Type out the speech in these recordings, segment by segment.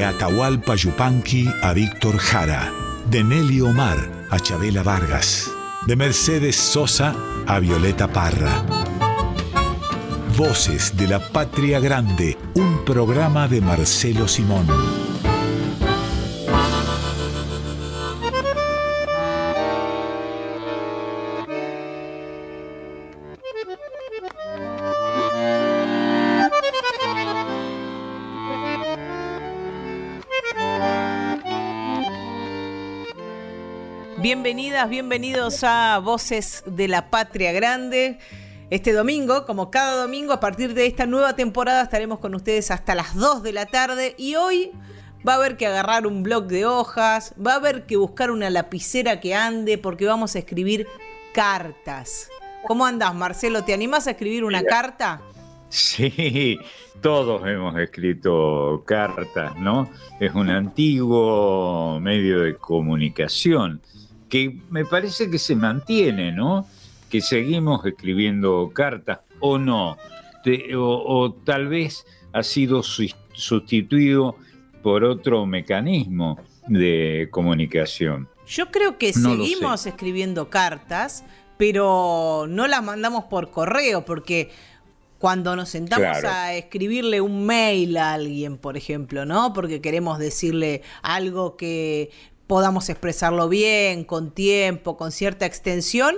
De Atahualpa Yupanqui a Víctor Jara. De Nelly Omar a Chabela Vargas. De Mercedes Sosa a Violeta Parra. Voces de la Patria Grande, un programa de Marcelo Simón. Bienvenidas, bienvenidos a Voces de la Patria Grande. Este domingo, como cada domingo, a partir de esta nueva temporada estaremos con ustedes hasta las 2 de la tarde y hoy va a haber que agarrar un bloc de hojas, va a haber que buscar una lapicera que ande porque vamos a escribir cartas. ¿Cómo andas, Marcelo? ¿Te animas a escribir una carta? Sí, todos hemos escrito cartas, ¿no? Es un antiguo medio de comunicación que me parece que se mantiene, ¿no? Que seguimos escribiendo cartas o no, o, tal vez ha sido sustituido por otro mecanismo de comunicación. Yo creo que seguimos escribiendo cartas, pero no las mandamos por correo, porque cuando nos sentamos a escribirle un mail a alguien, por ejemplo, ¿no? Porque queremos decirle algo que podamos expresarlo bien, con tiempo, con cierta extensión,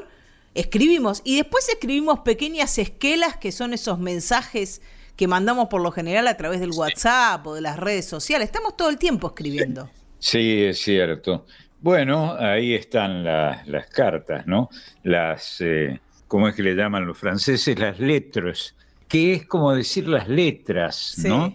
escribimos. Y después escribimos pequeñas esquelas que son esos mensajes que mandamos por lo general a través del WhatsApp o de las redes sociales. Estamos todo el tiempo escribiendo. Sí, es cierto. Bueno, ahí están las cartas, ¿no? Las, eh, ¿cómo es que le llaman los franceses? Las letras, que es como decir las letras, ¿no?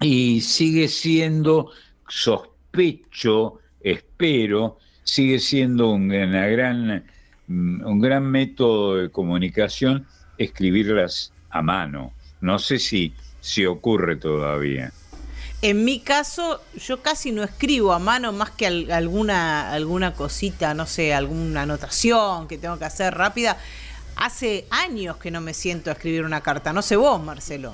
Y sigue siendo sospecho espero, sigue siendo una gran, mm, un gran método de comunicación escribirlas a mano. No sé si, si ocurre todavía. En mi caso, yo casi no escribo a mano más que alguna, alguna cosita, no sé, alguna anotación que tengo que hacer rápida. Hace años que no me siento a escribir una carta. No sé vos, Marcelo.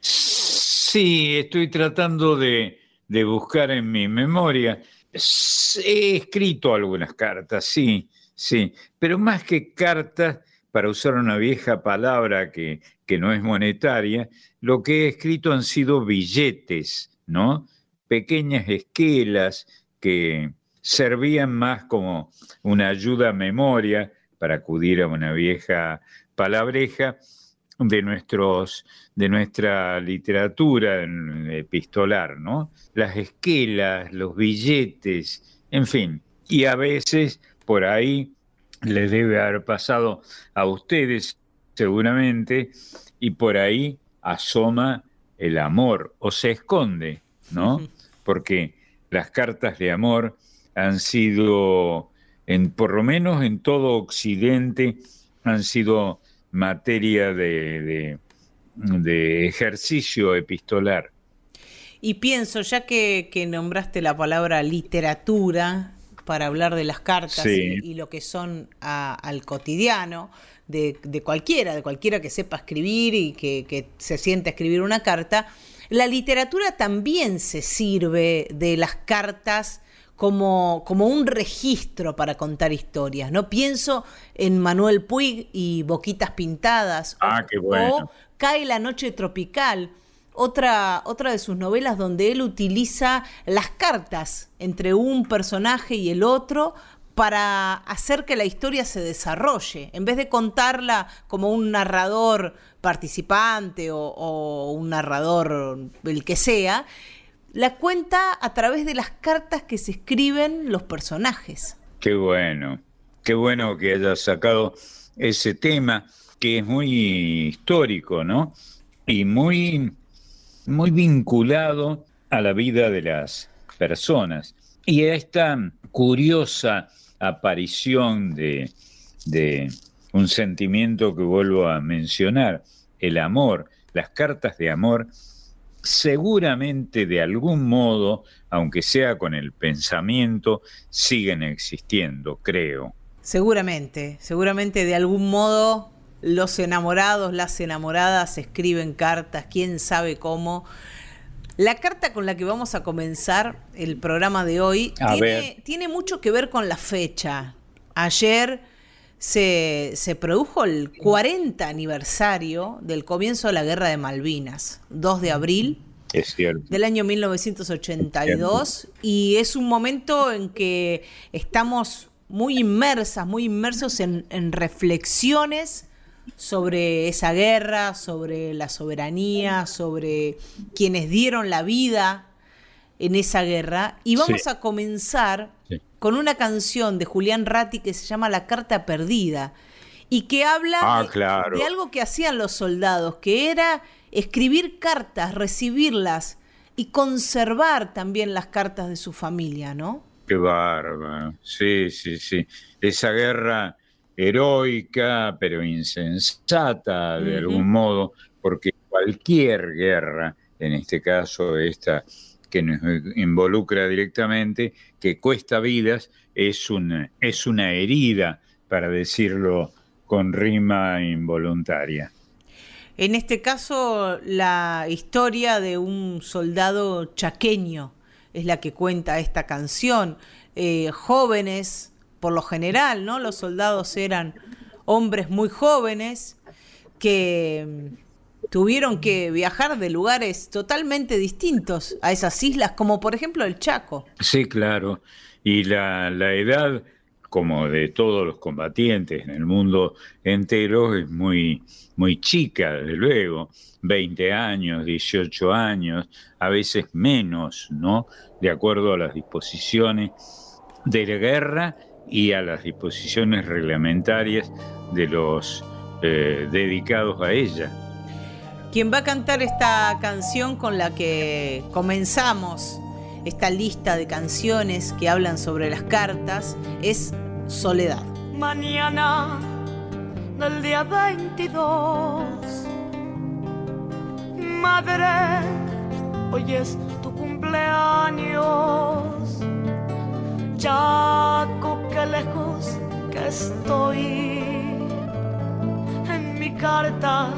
Sí, estoy tratando de, de buscar en mi memoria. He escrito algunas cartas, sí, sí, pero más que cartas, para usar una vieja palabra que, que no es monetaria, lo que he escrito han sido billetes, ¿no? Pequeñas esquelas que servían más como una ayuda a memoria para acudir a una vieja palabreja de, nuestros, de nuestra literatura epistolar, ¿no? Las esquelas, los billetes, en fin. Y a veces por ahí les debe haber pasado a ustedes seguramente y por ahí asoma el amor o se esconde, ¿no? Porque las cartas de amor han sido, en, por lo menos en todo Occidente, han sido materia de, ejercicio epistolar. Y pienso, ya que, nombraste la palabra literatura para hablar de las cartas y, lo que son al cotidiano de, cualquiera, de cualquiera que sepa escribir y que, que se sienta a escribir una carta, la literatura también se sirve de las cartas como, como un registro para contar historias. No pienso en Manuel Puig y Boquitas Pintadas. Ah, qué bueno. Cae la noche tropical. Otra, otra de sus novelas donde él utiliza las cartas entre un personaje y el otro para hacer que la historia se desarrolle. En vez de contarla como un narrador participante o, o un narrador el que sea, la cuenta a través de las cartas que se escriben los personajes. Qué bueno, qué bueno que hayas sacado ese tema que es muy histórico, ¿no? Y muy, muy vinculado a la vida de las personas. Y a esta curiosa aparición de, de un sentimiento que vuelvo a mencionar, el amor, las cartas de amor seguramente de algún modo, aunque sea con el pensamiento, siguen existiendo, creo. Seguramente, seguramente de algún modo los enamorados, las enamoradas escriben cartas, quién sabe cómo. La carta con la que vamos a comenzar el programa de hoy tiene, tiene, mucho que ver con la fecha. Ayer se, se, produjo el 40 aniversario del comienzo de la Guerra de Malvinas, 2 de abril es del año 1982, y es un momento en que estamos muy inmersas, muy inmersos en, en reflexiones sobre esa guerra, sobre la soberanía, sobre quienes dieron la vida en esa guerra. Y vamos a comenzar con una canción de Julián Ratti que se llama La Carta Perdida y que habla ah, de, algo que hacían los soldados, que era escribir cartas, recibirlas y conservar también las cartas de su familia, ¿no? Qué bárbaro. Sí, sí, sí. Esa guerra heroica, pero insensata de algún modo, porque cualquier guerra, en este caso esta que nos involucra directamente, que cuesta vidas, es una, es una herida, para decirlo con rima involuntaria. En este caso, la historia de un soldado chaqueño es la que cuenta esta canción. Eh, jóvenes por lo general, ¿no? Los soldados eran hombres muy jóvenes que tuvieron que viajar de lugares totalmente distintos a esas islas, como por ejemplo el Chaco. Sí, claro. Y la, edad, como de todos los combatientes en el mundo entero, es muy, muy chica, desde luego. 20 años, 18 años, a veces menos, ¿no? De acuerdo a las disposiciones de la guerra y a las disposiciones reglamentarias de los eh, dedicados a ella. Quien va a cantar esta canción con la que comenzamos esta lista de canciones que hablan sobre las cartas es Soledad. Mañana del día 22, madre, hoy es tu cumpleaños Chaco, qué lejos que estoy. En mi carta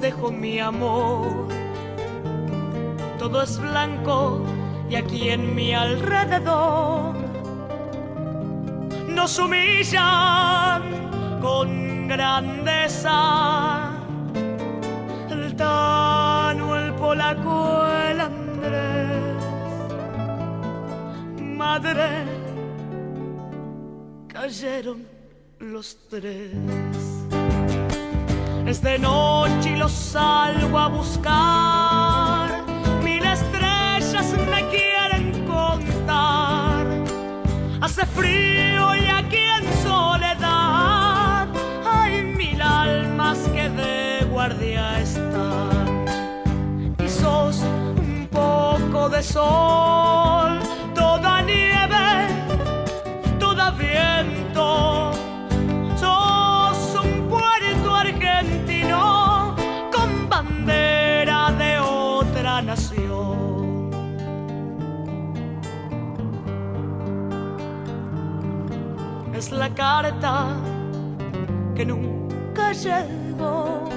dejo mi amor. Todo es blanco y aquí en mi alrededor nos humillan con grandeza. El Tano, el Polaco, el Andrés madre cayeron los tres. Es de noche y los salgo a buscar. Mil estrellas me quieren contar. Hace frío y aquí en soledad hay mil almas que de guardia están. Y sos un poco de sol carta que nunca llegó,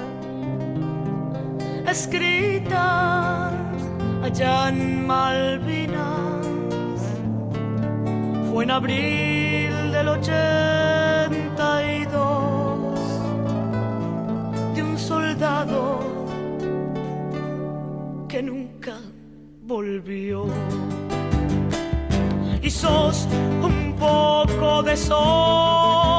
escrita allá en Malvinas fue en abril del 82 de un soldado que nunca volvió. Y sos un poco de sol,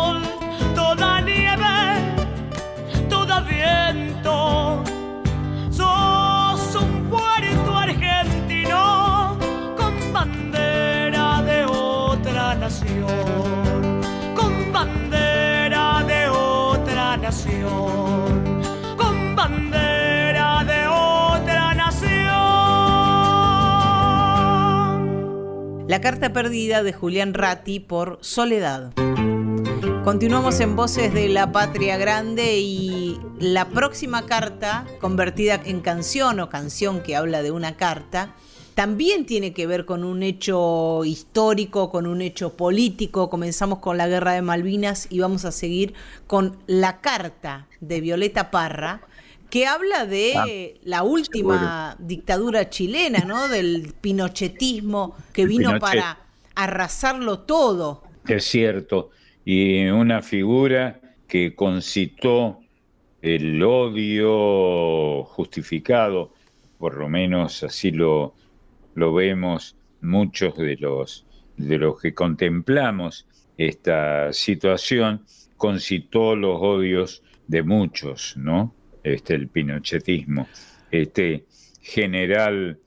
La carta perdida de Julián Ratti por Soledad. Continuamos en Voces de la Patria Grande y la próxima carta, convertida en canción o canción que habla de una carta, también tiene que ver con un hecho histórico, con un hecho político. Comenzamos con la guerra de Malvinas y vamos a seguir con la carta de Violeta Parra, que habla de ah, la última dictadura chilena, ¿no? Del pinochetismo que vino para arrasarlo todo. Es cierto, y una figura que concitó el odio justificado, por lo menos así lo, lo vemos muchos de los, de los que contemplamos esta situación, concitó los odios de muchos, ¿no? Este, el pinochetismo, este general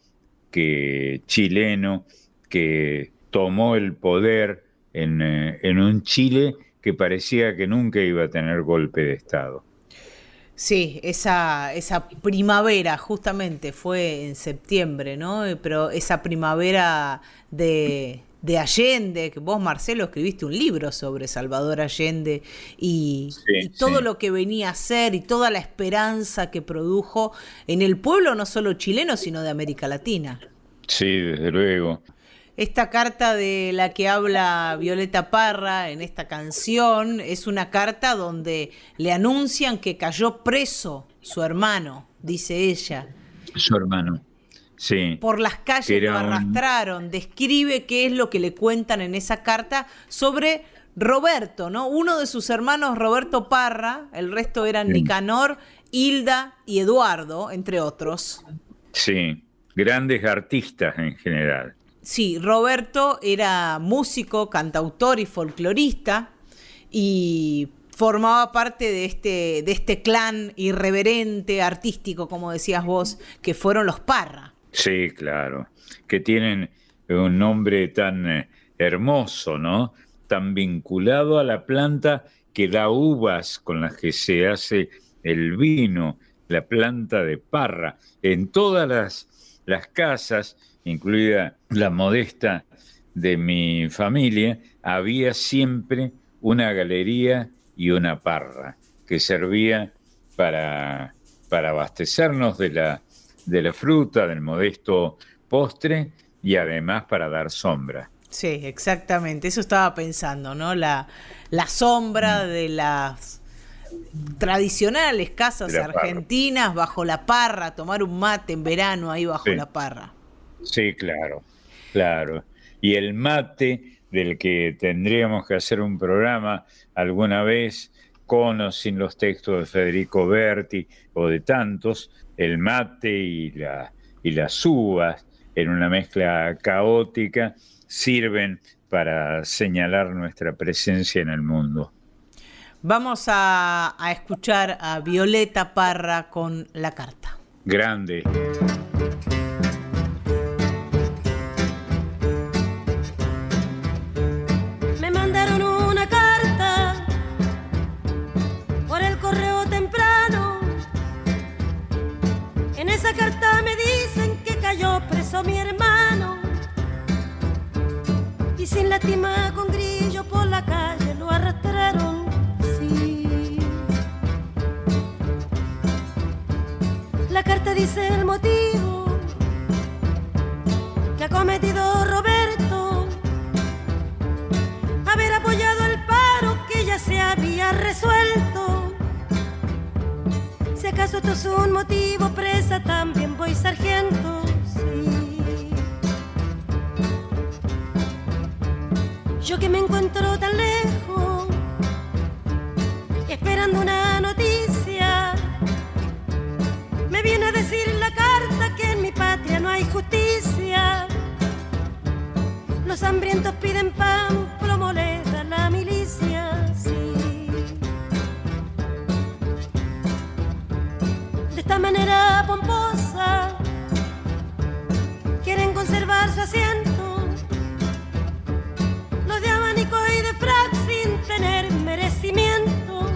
que, chileno que tomó el poder en, eh, en un Chile que parecía que nunca iba a tener golpe de Estado. Sí, esa, esa primavera justamente fue en septiembre, ¿no? Pero esa primavera de, de Allende, que vos Marcelo escribiste un libro sobre Salvador Allende y, todo lo que venía a ser y toda la esperanza que produjo en el pueblo no solo chileno, sino de América Latina. Sí, desde luego. Esta carta de la que habla Violeta Parra en esta canción es una carta donde le anuncian que cayó preso su hermano, dice ella. Su hermano. Sí. Por las calles lo arrastraron. Describe qué es lo que le cuentan en esa carta sobre Roberto, ¿no? Uno de sus hermanos, Roberto Parra, el resto eran Nicanor, Hilda y Eduardo, entre otros. Sí, grandes artistas en general. Sí, Roberto era músico, cantautor y folclorista y formaba parte de este, de este clan irreverente, artístico, como decías vos, que fueron los Parra. Sí, claro, que tienen un nombre tan eh, hermoso, ¿no? Tan vinculado a la planta que da uvas con las que se hace el vino, la planta de parra. En todas las, las casas incluida la modesta de mi familia, había siempre una galería y una parra que servía para, para abastecernos de la, de la fruta, del modesto postre y además para dar sombra. Sí, exactamente, eso estaba pensando, ¿no? La, la sombra mm. de las tradicionales casas argentinas bajo la parra, tomar un mate en verano ahí bajo la parra. Sí, claro, claro. Y el mate, del que tendríamos que hacer un programa alguna vez, con o sin los textos de Federico Berti o de tantos, el mate y, la, y las uvas en una mezcla caótica sirven para señalar nuestra presencia en el mundo. Vamos a, a escuchar a Violeta Parra con la carta. Grande. Carta me dicen que cayó preso mi hermano y sin lástima con grillo por la calle lo arrastraron. Sí. La carta dice el motivo que ha cometido Roberto, haber apoyado el paro que ya se había resuelto acaso esto es un motivo, presa también voy sargento, sí. Yo que me encuentro tan lejos, esperando una noticia, me viene a decir la carta que en mi patria no hay justicia. Los hambrientos piden pan, promoleta la milicia. Esta manera pomposa quieren conservar su asiento. Los de abanico y de frac sin tener merecimiento.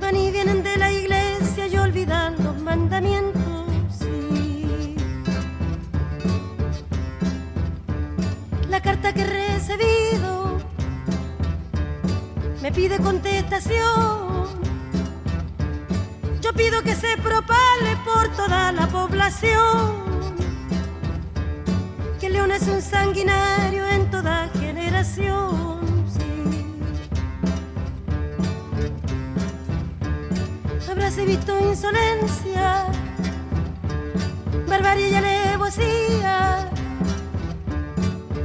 Van y vienen de la iglesia y olvidan los mandamientos. La carta que he recibido me pide contestación pido que se propale por toda la población. Que León es un sanguinario en toda generación. Habrás visto insolencia, barbarie y alevosía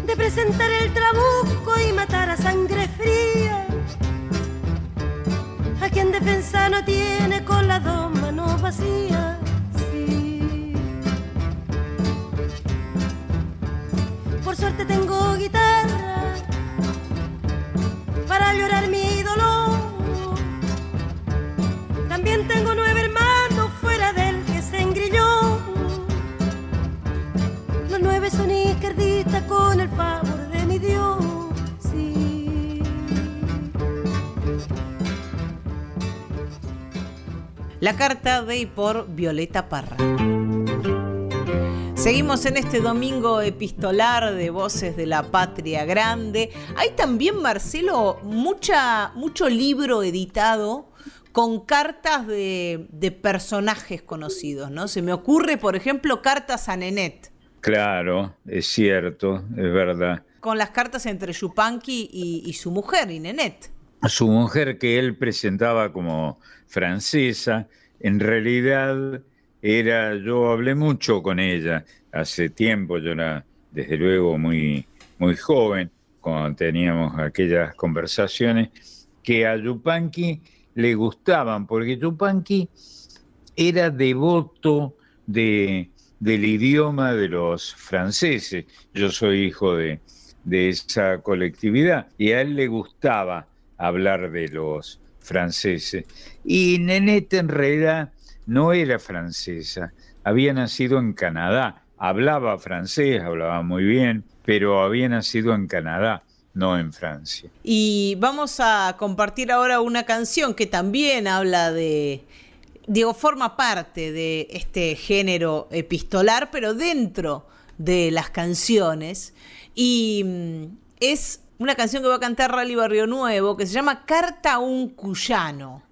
de presentar el trabuco y matar a sangre fría. A quien defensa no tiene con las dos manos vacías. Por suerte tengo guitarra La carta de y por Violeta Parra. Seguimos en este domingo epistolar de Voces de la Patria Grande. Hay también, Marcelo, mucha, mucho libro editado con cartas de, personajes conocidos, ¿no? Se me ocurre, por ejemplo, cartas a Nenet. Claro, es cierto, es verdad. Con las cartas entre Yupanqui y, y su mujer, y Nenet. Su mujer que él presentaba como francesa, en realidad era, yo hablé mucho con ella hace tiempo, yo era desde luego muy, muy joven, cuando teníamos aquellas conversaciones, que a Yupanqui le gustaban, porque Yupanqui era devoto de, del idioma de los franceses. Yo soy hijo de, de esa colectividad y a él le gustaba hablar de los franceses. Y Nenette en realidad no era francesa, había nacido en Canadá, hablaba francés, hablaba muy bien, pero había nacido en Canadá, no en Francia. Y vamos a compartir ahora una canción que también habla de, digo, forma parte de este género epistolar, pero dentro de las canciones. Y mm, es una canción que va a cantar Rally Barrio Nuevo, que se llama Carta a un Cuyano.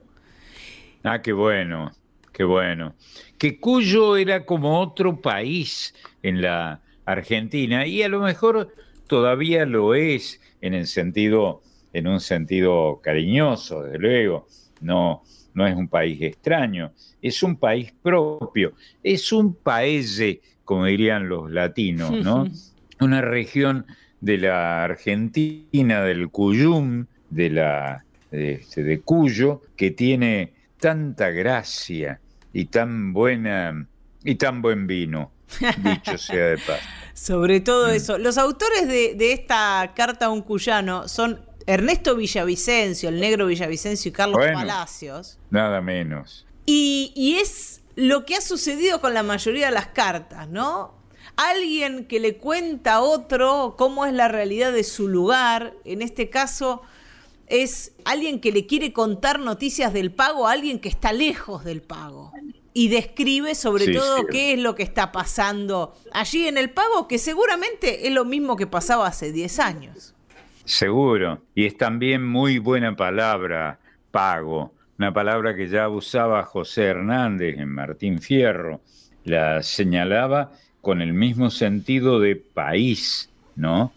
Ah, qué bueno. Qué bueno. Que Cuyo era como otro país en la Argentina y a lo mejor todavía lo es en el sentido, en un sentido cariñoso, desde luego. No, no es un país extraño, es un país propio, es un paese, como dirían los latinos, ¿no? Una región de la Argentina, del Cuyum, de la este, de Cuyo, que tiene tanta gracia, y tan buena y tan buen vino, dicho sea de paz. Sobre todo mm. eso. Los autores de, esta carta a un cuyano son Ernesto Villavicencio, el negro Villavicencio y Carlos Palacios. Nada menos. Y, y es lo que ha sucedido con la mayoría de las cartas, ¿no? Alguien que le cuenta a otro cómo es la realidad de su lugar, en este caso es alguien que le quiere contar noticias del pago a alguien que está lejos del pago. Y describe sobre todo qué es lo que está pasando allí en el pago, que seguramente es lo mismo que pasaba hace 10 años. Seguro. Y es también muy buena palabra, pago. Una palabra que ya usaba José Hernández en Martín Fierro. La señalaba con el mismo sentido de país, ¿no?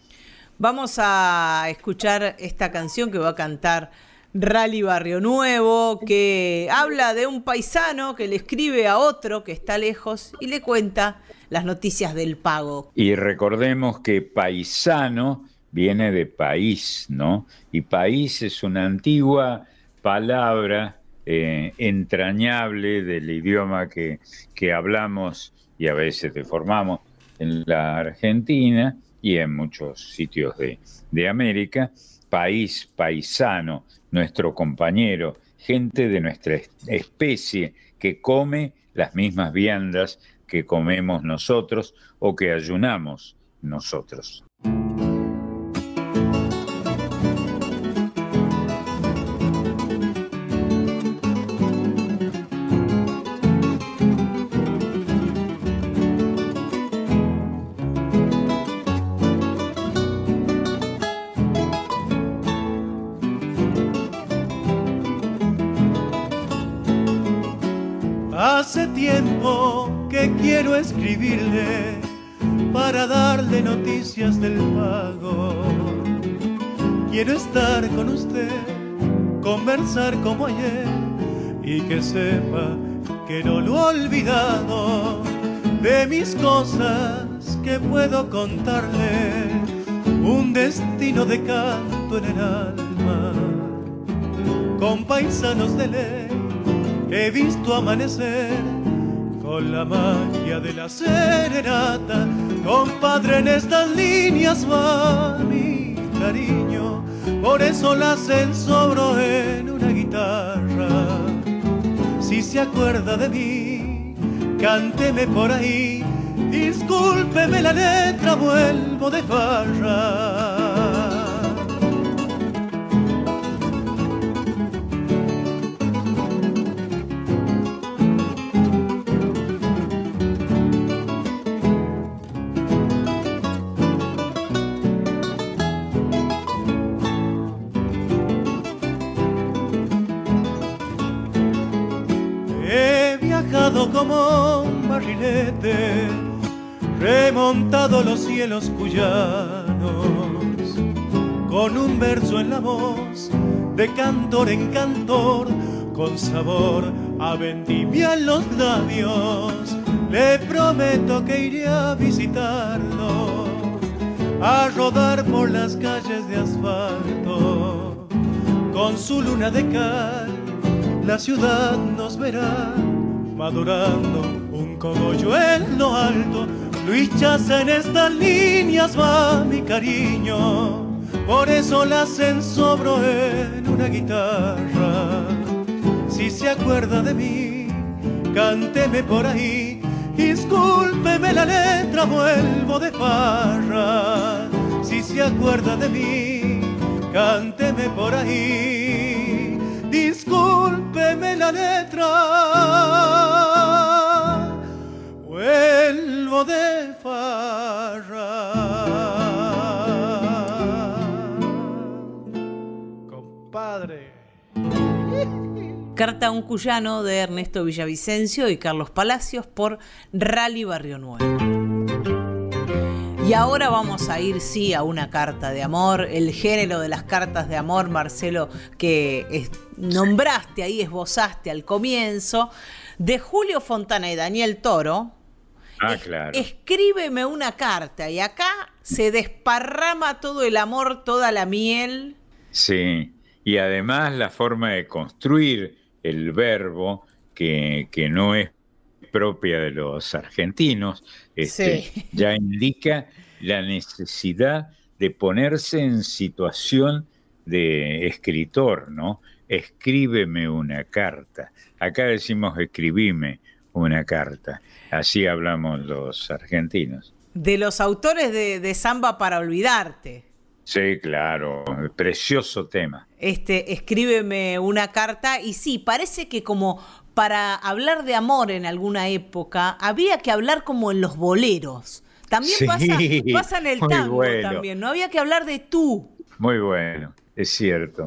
Vamos a escuchar esta canción que va a cantar Rally Barrio Nuevo, que habla de un paisano que le escribe a otro que está lejos y le cuenta las noticias del pago. Y recordemos que paisano viene de país, ¿no? Y país es una antigua palabra eh, entrañable del idioma que, que hablamos y a veces deformamos en la Argentina y en muchos sitios de, de América, país, paisano, nuestro compañero, gente de nuestra especie que come las mismas viandas que comemos nosotros o que ayunamos nosotros. Del pago. Quiero estar con usted, conversar como ayer y que sepa que no lo he olvidado de mis cosas que puedo contarle, un destino de canto en el alma, con paisanos de ley he visto amanecer con la magia de la serenata, compadre en estas líneas va mi cariño, por eso la sobro en una guitarra. Si se acuerda de mí, cánteme por ahí, discúlpeme la letra, vuelvo de farra. Como un barrilete, remontado los cielos cuyanos, con un verso en la voz, de cantor en cantor, con sabor a vendimia en los labios. Le prometo que iré a visitarlo, a rodar por las calles de asfalto, con su luna de cal, la ciudad nos verá madurando un cogollo en lo alto. Luis en estas líneas va mi cariño, por eso la sobro en una guitarra. Si se acuerda de mí, cánteme por ahí, discúlpeme la letra, vuelvo de farra. Si se acuerda de mí, cánteme por ahí, discúlpeme la letra vuelvo de farra. Compadre. Carta a un cuyano de Ernesto Villavicencio y Carlos Palacios por Rally Barrio Nuevo. Y ahora vamos a ir, sí, a una carta de amor, el género de las cartas de amor, Marcelo, que nombraste ahí, esbozaste al comienzo, de Julio Fontana y Daniel Toro, Ah, claro. Escríbeme una carta y acá se desparrama todo el amor, toda la miel. Sí, y además la forma de construir el verbo que, no es propia de los argentinos, este, ya indica la necesidad de ponerse en situación de escritor, ¿no? Escríbeme una carta. Acá decimos escribime una carta. Así hablamos los argentinos. De los autores de, Samba para Olvidarte. Sí, claro, precioso tema. Este, escríbeme una carta y sí, parece que como para hablar de amor en alguna época había que hablar como en los boleros. También pasa, en el tango también, no había que hablar de tú. Muy bueno, es cierto.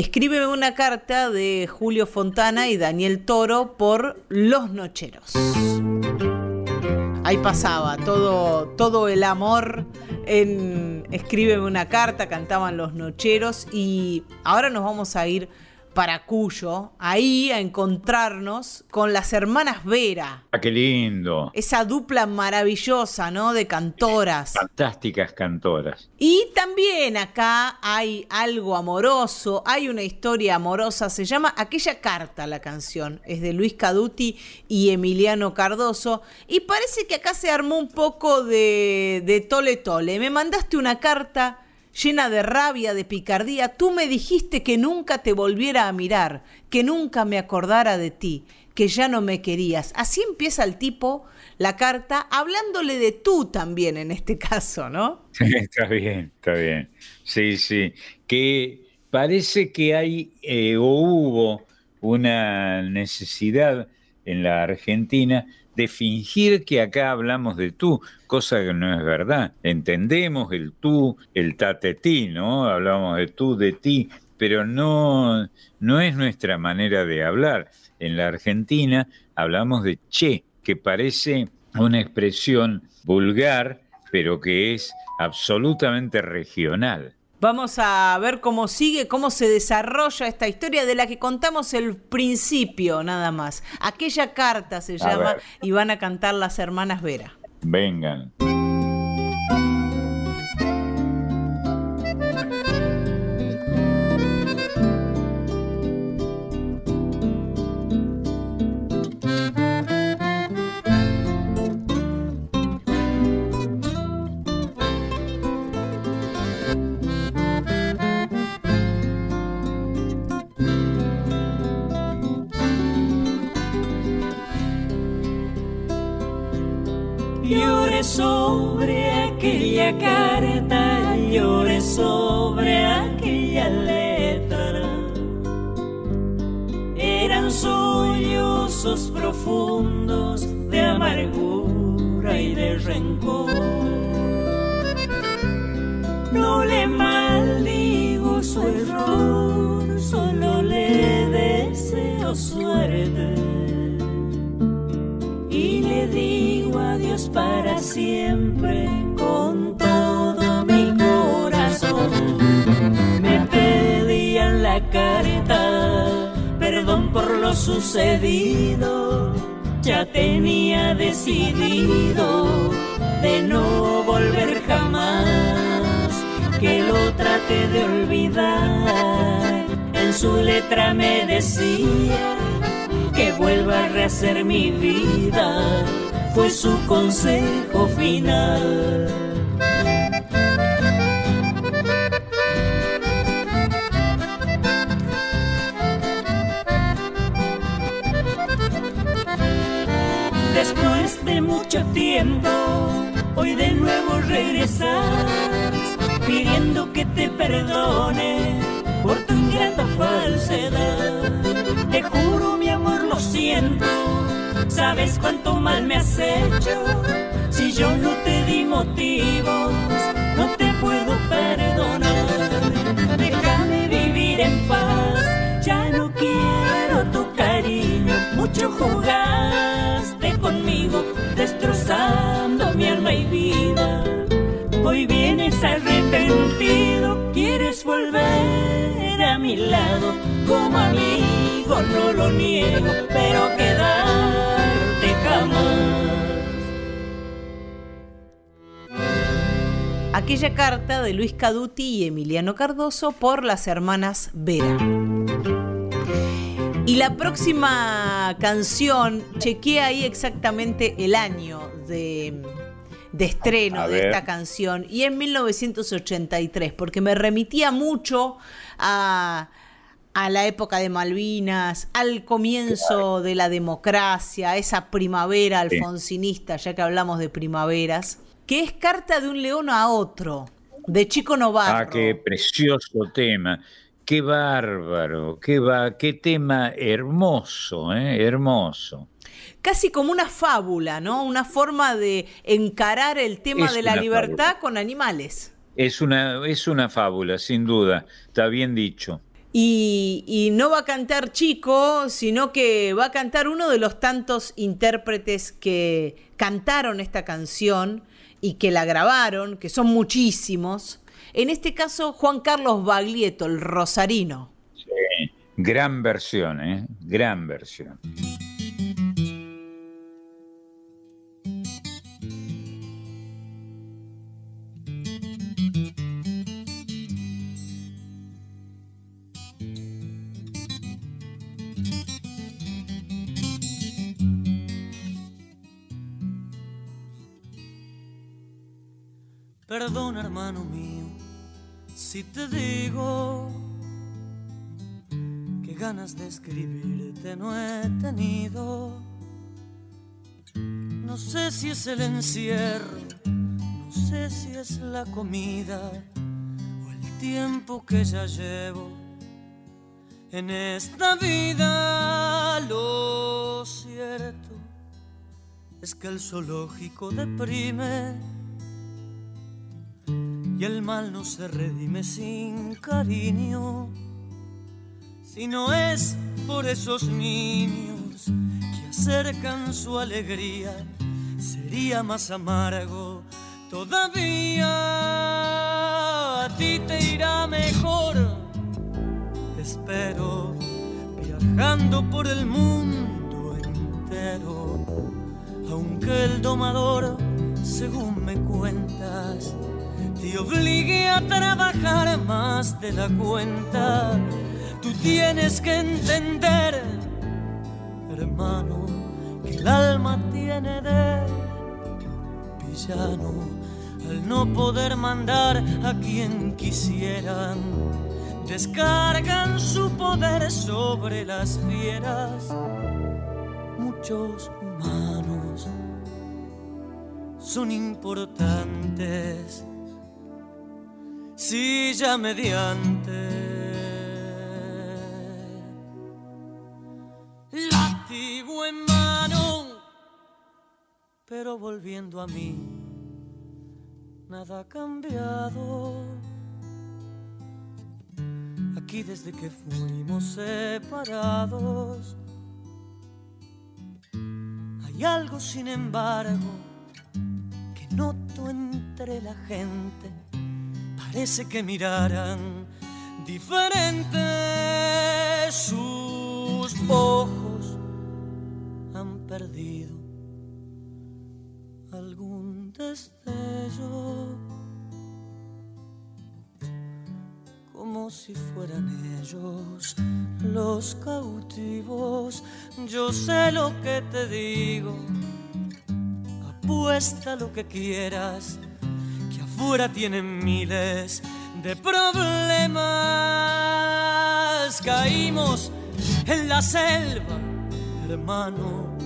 Escríbeme una carta de Julio Fontana y Daniel Toro por Los Nocheros. Ahí pasaba todo, todo el amor en Escríbeme una carta, cantaban Los Nocheros y ahora nos vamos a ir para Cuyo, ahí a encontrarnos con las hermanas Vera, Ah, qué lindo. esa dupla maravillosa, ¿no? De cantoras. Fantásticas cantoras. Y también acá hay algo amoroso, hay una historia amorosa, se llama Aquella carta la canción, es de Luis Caduti y Emiliano Cardoso, y parece que acá se armó un poco de, de tole tole. Me mandaste una carta llena de rabia, de picardía, tú me dijiste que nunca te volviera a mirar, que nunca me acordara de ti, que ya no me querías. Así empieza el tipo la carta, hablándole de tú también en este caso, ¿no? Está bien, está bien. Sí, sí. Que parece que hay eh, o hubo una necesidad en la Argentina de fingir que acá hablamos de tú, cosa que no es verdad. Entendemos el tú, el tatetí, ¿no? Hablamos de tú, de ti, pero no, no es nuestra manera de hablar. En la Argentina hablamos de che, que parece una expresión vulgar, pero que es absolutamente regional. Vamos a ver cómo sigue, cómo se desarrolla esta historia de la que contamos el principio nada más. Aquella carta se A llama ver. y van a cantar las hermanas Vera. Vengan. Sobre aquella carta, lloré sobre aquella letra. Eran sollozos profundos de amargura sucedido, ya tenía decidido de no volver jamás, que lo trate de olvidar. En su letra me decía que vuelva a rehacer mi vida, fue su consejo final. Mucho tiempo, hoy de nuevo regresas, pidiendo que te perdone por tu ingrata falsedad. Te juro, mi amor, lo siento. Sabes cuánto mal me has hecho. Si yo no te di motivos, no te puedo perdonar. Déjame vivir en paz. Ya no quiero tu cariño. Mucho jugaste Hoy vienes arrepentido, quieres volver a mi lado como amigo, no lo niego, pero quedarte jamás. Aquella carta de Luis Caduti y Emiliano Cardoso por las hermanas Vera. Y la próxima canción, chequeé ahí exactamente el año de, de estreno de esta canción y en 1983, porque me remitía mucho a, a la época de Malvinas, al comienzo de la democracia, esa primavera alfonsinista, ya que hablamos de primaveras, que es Carta de un león a otro, de Chico Novarro. Ah, qué precioso tema. Qué bárbaro, qué, va, qué tema hermoso, ¿eh? hermoso casi como una fábula, ¿no? Una forma de encarar el tema de la libertad con animales. Es una, es una fábula, sin duda, está bien dicho. Y, y, no va a cantar Chico, sino que va a cantar uno de los tantos intérpretes que cantaron esta canción y que la grabaron, que son muchísimos. En este caso, Juan Carlos Baglietto, el rosarino. Sí, gran versión, ¿eh? Gran versión. Perdona, hermano mío, si te digo que ganas de escribirte no he tenido. No sé si es el encierro, no sé si es la comida o el tiempo que ya llevo en esta vida. Lo cierto es que el zoológico deprime y el mal no se redime sin cariño. Si no es por esos niños que acercan su alegría, sería más amargo todavía. A ti te irá mejor, espero, viajando por el mundo entero. Aunque el domador, según me cuentas, te obligue a trabajar más de la cuenta. Tú tienes que entender, hermano, que el alma tiene de villano al no poder mandar a quien quisieran. Descargan su poder sobre las fieras. Muchos humanos son importantes silla mediante. Látigo en mano, pero volviendo a mí, nada ha cambiado. Aquí desde que fuimos separados, hay algo, sin embargo, que noto entre la gente. Parece que miraran diferente sus ojos han perdido algún destello como si fueran ellos los cautivos. Yo sé lo que te digo, apuesta lo que quieras, afuera tienen miles de problemas. Caímos en la selva, hermano,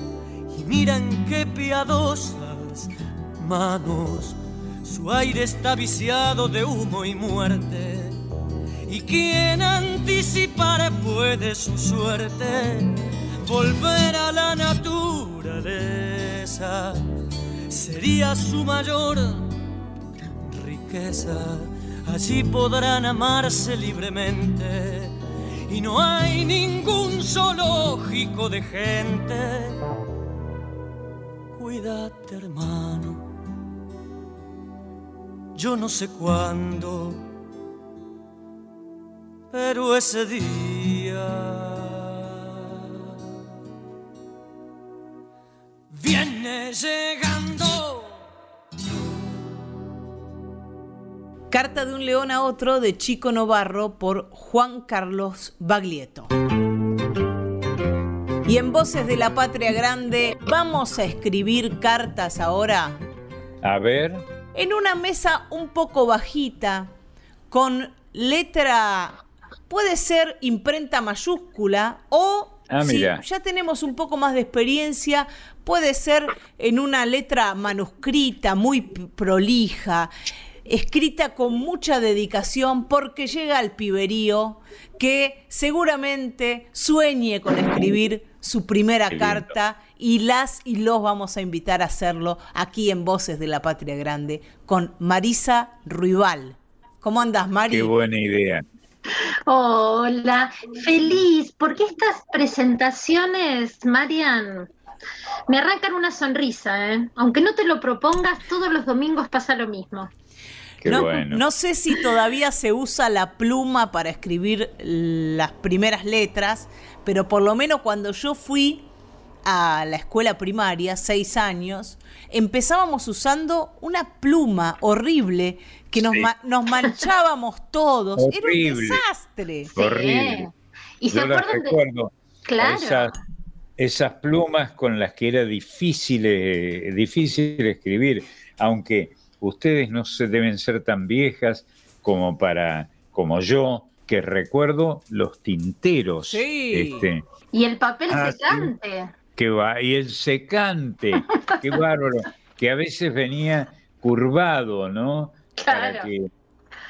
y miran qué piadosas manos. Su aire está viciado de humo y muerte. Y quien anticipar puede su suerte, volver a la naturaleza sería su mayor riqueza. Allí podrán amarse libremente. Y no hay ningún zoológico de gente. Cuídate hermano, yo no sé cuándo, pero ese día... Viene llegando Carta de un león a otro de Chico Novarro por Juan Carlos Baglietto. Y en Voces de la Patria Grande vamos a escribir cartas ahora. A ver. En una mesa un poco bajita, con letra, puede ser imprenta mayúscula o ah, si ya tenemos un poco más de experiencia, puede ser en una letra manuscrita, muy prolija escrita con mucha dedicación porque llega al piberío que seguramente sueñe con escribir su primera carta y las y los vamos a invitar a hacerlo aquí en Voces de la Patria Grande con Marisa Ruibal. ¿Cómo andas, Mari? Qué buena idea. Hola, feliz, porque estas presentaciones, Marian, me arrancan una sonrisa, ¿eh? Aunque no te lo propongas, todos los domingos pasa lo mismo no, sé si todavía se usa la pluma para escribir las primeras letras, pero por lo menos cuando yo fui a la escuela primaria, seis años, empezábamos usando una pluma horrible que nos, nos manchábamos todos. Era un desastre. Horrible. ¿Y se recuerdo. Claro. Esas, plumas con las que era difícil, difícil escribir, aunque ustedes no se deben ser tan viejas como para como yo que recuerdo los tinteros. Sí. Este, y el papel ah, secante. que va, y el secante, qué bárbaro, que a veces venía curvado, ¿no? Claro.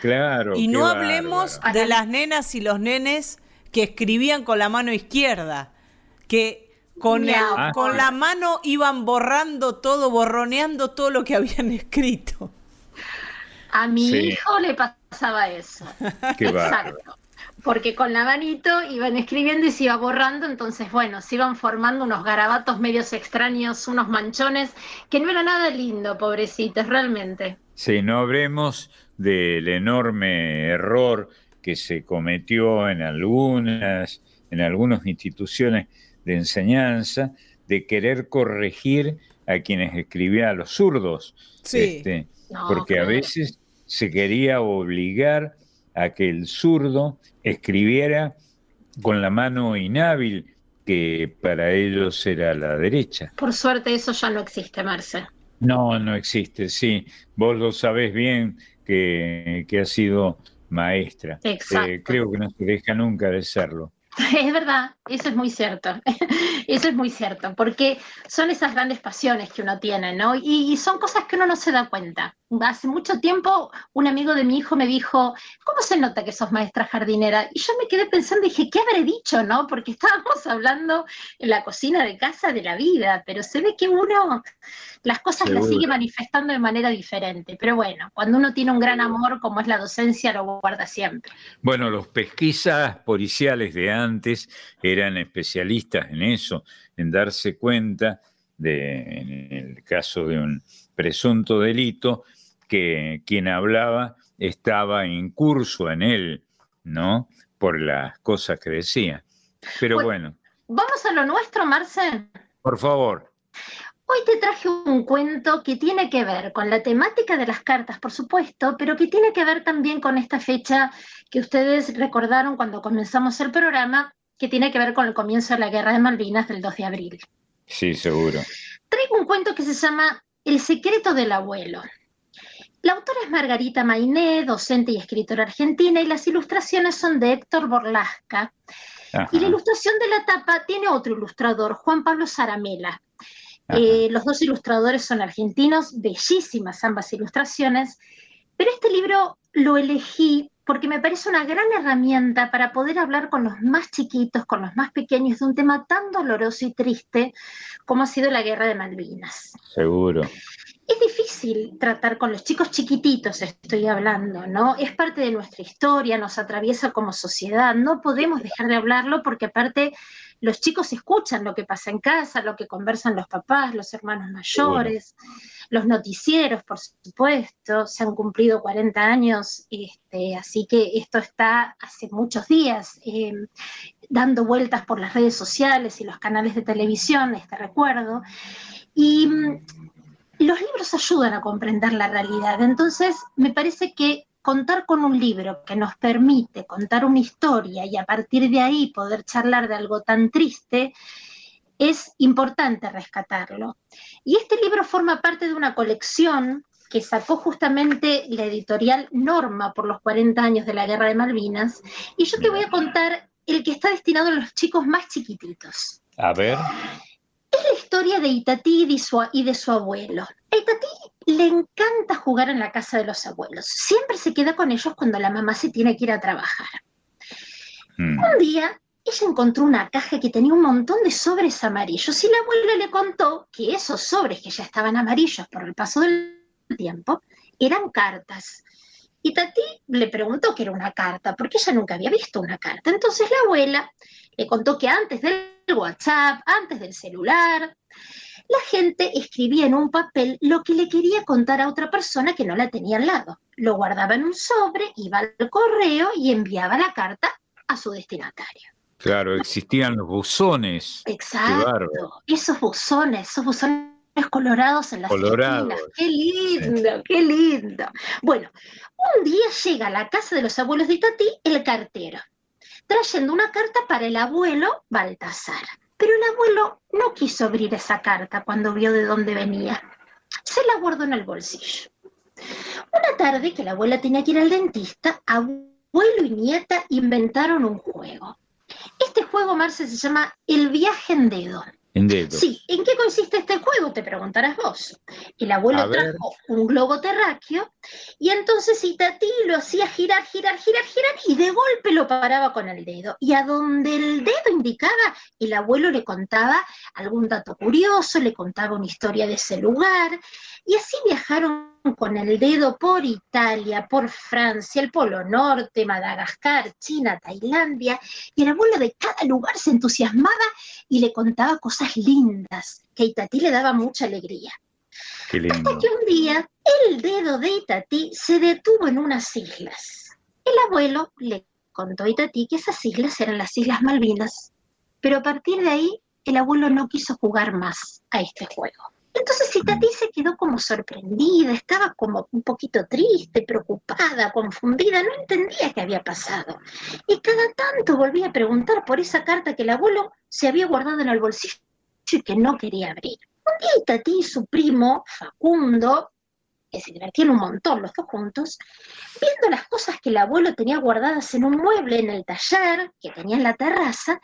claro. Y no hablemos de las nenas y los nenes que escribían con la mano izquierda, que con, ah. con la mano iban borrando todo, borroneando todo lo que habían escrito. A mi hijo le pasaba eso. Exacto. Porque con la manito iban escribiendo y se iba borrando, entonces, bueno, se iban formando unos garabatos medios extraños, unos manchones, que no era nada lindo, pobrecitos, realmente. Sí, no hablemos del enorme error que se cometió en algunas, en algunas instituciones de enseñanza, de querer corregir a quienes escribían a los zurdos. Este, porque a veces se quería obligar a que el zurdo escribiera con la mano inhábil, que para ellos era la derecha. Por suerte eso ya no existe, Marce. No, no existe, sí. Vos lo sabés bien que, que has sido maestra. Exacto. Eh, creo que no se deja nunca de serlo. Es verdad, eso es muy cierto, eso es muy cierto, porque son esas grandes pasiones que uno tiene, ¿no? Y, son cosas que uno no se da cuenta. Hace mucho tiempo un amigo de mi hijo me dijo, ¿cómo se nota que sos maestra jardinera? Y yo me quedé pensando, dije, ¿qué habré dicho, no? Porque estábamos hablando en la cocina de casa de la vida, pero se ve que uno las cosas las sigue manifestando de manera diferente. Pero bueno, cuando uno tiene un gran amor como es la docencia, lo guarda siempre. Bueno, los pesquisas policiales de antes eran especialistas en eso, en darse cuenta de, en el caso de un presunto delito, que quien hablaba estaba en curso en él, ¿no? Por las cosas que decía. Pero bueno. Vamos a lo nuestro, Marcel. Por favor. Hoy te traje un cuento que tiene que ver con la temática de las cartas, por supuesto, pero que tiene que ver también con esta fecha que ustedes recordaron cuando comenzamos el programa, que tiene que ver con el comienzo de la Guerra de Malvinas del 2 de abril. Sí, seguro. Traigo un cuento que se llama El secreto del abuelo. La autora es Margarita Mainé, docente y escritora argentina, y las ilustraciones son de Héctor Borlasca. Y la ilustración de la tapa tiene otro ilustrador, Juan Pablo Zaramela. Eh, los dos ilustradores son argentinos, bellísimas ambas ilustraciones, pero este libro lo elegí porque me parece una gran herramienta para poder hablar con los más chiquitos, con los más pequeños, de un tema tan doloroso y triste como ha sido la guerra de Malvinas. Seguro. Es difícil tratar con los chicos chiquititos, estoy hablando, ¿no? Es parte de nuestra historia, nos atraviesa como sociedad, no podemos dejar de hablarlo porque aparte los chicos escuchan lo que pasa en casa, lo que conversan los papás, los hermanos mayores, los noticieros, por supuesto, se han cumplido 40 años, este, así que esto está hace muchos días em, dando vueltas por las redes sociales y los canales de televisión, este recuerdo. Y los libros ayudan a comprender la realidad. Entonces, me parece que contar con un libro que nos permite contar una historia y a partir de ahí poder charlar de algo tan triste, es importante rescatarlo. Y este libro forma parte de una colección que sacó justamente la editorial Norma por los 40 años de la Guerra de Malvinas. Y yo te voy a contar el que está destinado a los chicos más chiquititos. A ver. Historia de Itatí y de su, abuelo. A Itatí le encanta jugar en la casa de los abuelos. Siempre se queda con ellos cuando la mamá se tiene que ir a trabajar. Hmm. Un día ella encontró una caja que tenía un montón de sobres amarillos y la abuela le contó que esos sobres que ya estaban amarillos por el paso del tiempo eran cartas. Y Tati le preguntó qué era una carta, porque ella nunca había visto una carta. Entonces la abuela le contó que antes del WhatsApp, antes del celular, la gente escribía en un papel lo que le quería contar a otra persona que no la tenía al lado. Lo guardaba en un sobre, iba al correo y enviaba la carta a su destinatario. Claro, existían los buzones. Exacto, esos buzones, esos buzones colorados en las esquinas. Qué lindo, qué lindo. Bueno, un día llega a la casa de los abuelos de Tati el cartero trayendo una carta para el abuelo Baltasar. Pero el abuelo no quiso abrir esa carta cuando vio de dónde venía. Se la guardó en el bolsillo. Una tarde que la abuela tenía que ir al dentista, abuelo y nieta inventaron un juego. Este juego, Marce, se llama El viaje en dedo. Sí, ¿en qué consiste este juego? Te preguntarás vos. El abuelo trajo un globo terráqueo y entonces Itatí lo hacía girar, girar, girar, girar y de golpe lo paraba con el dedo. Y a donde el dedo indicaba, el abuelo le contaba algún dato curioso, le contaba una historia de ese lugar y así viajaron con el dedo por Italia, por Francia, el Polo Norte, Madagascar, China, Tailandia, y el abuelo de cada lugar se entusiasmaba y le contaba cosas lindas, que a Itatí le daba mucha alegría. Hasta que un día el dedo de Itatí se detuvo en unas islas. El abuelo le contó a Itatí que esas islas eran las Islas Malvinas, pero a partir de ahí el abuelo no quiso jugar más a este juego. Entonces Itatí se quedó como sorprendida, estaba como un poquito triste, preocupada, confundida, no entendía qué había pasado. Y cada tanto volvía a preguntar por esa carta que el abuelo se había guardado en el bolsillo y que no quería abrir. Un día Itatí y su primo, Facundo, que se divertían un montón los dos juntos, viendo las cosas que el abuelo tenía guardadas en un mueble en el taller que tenía en la terraza,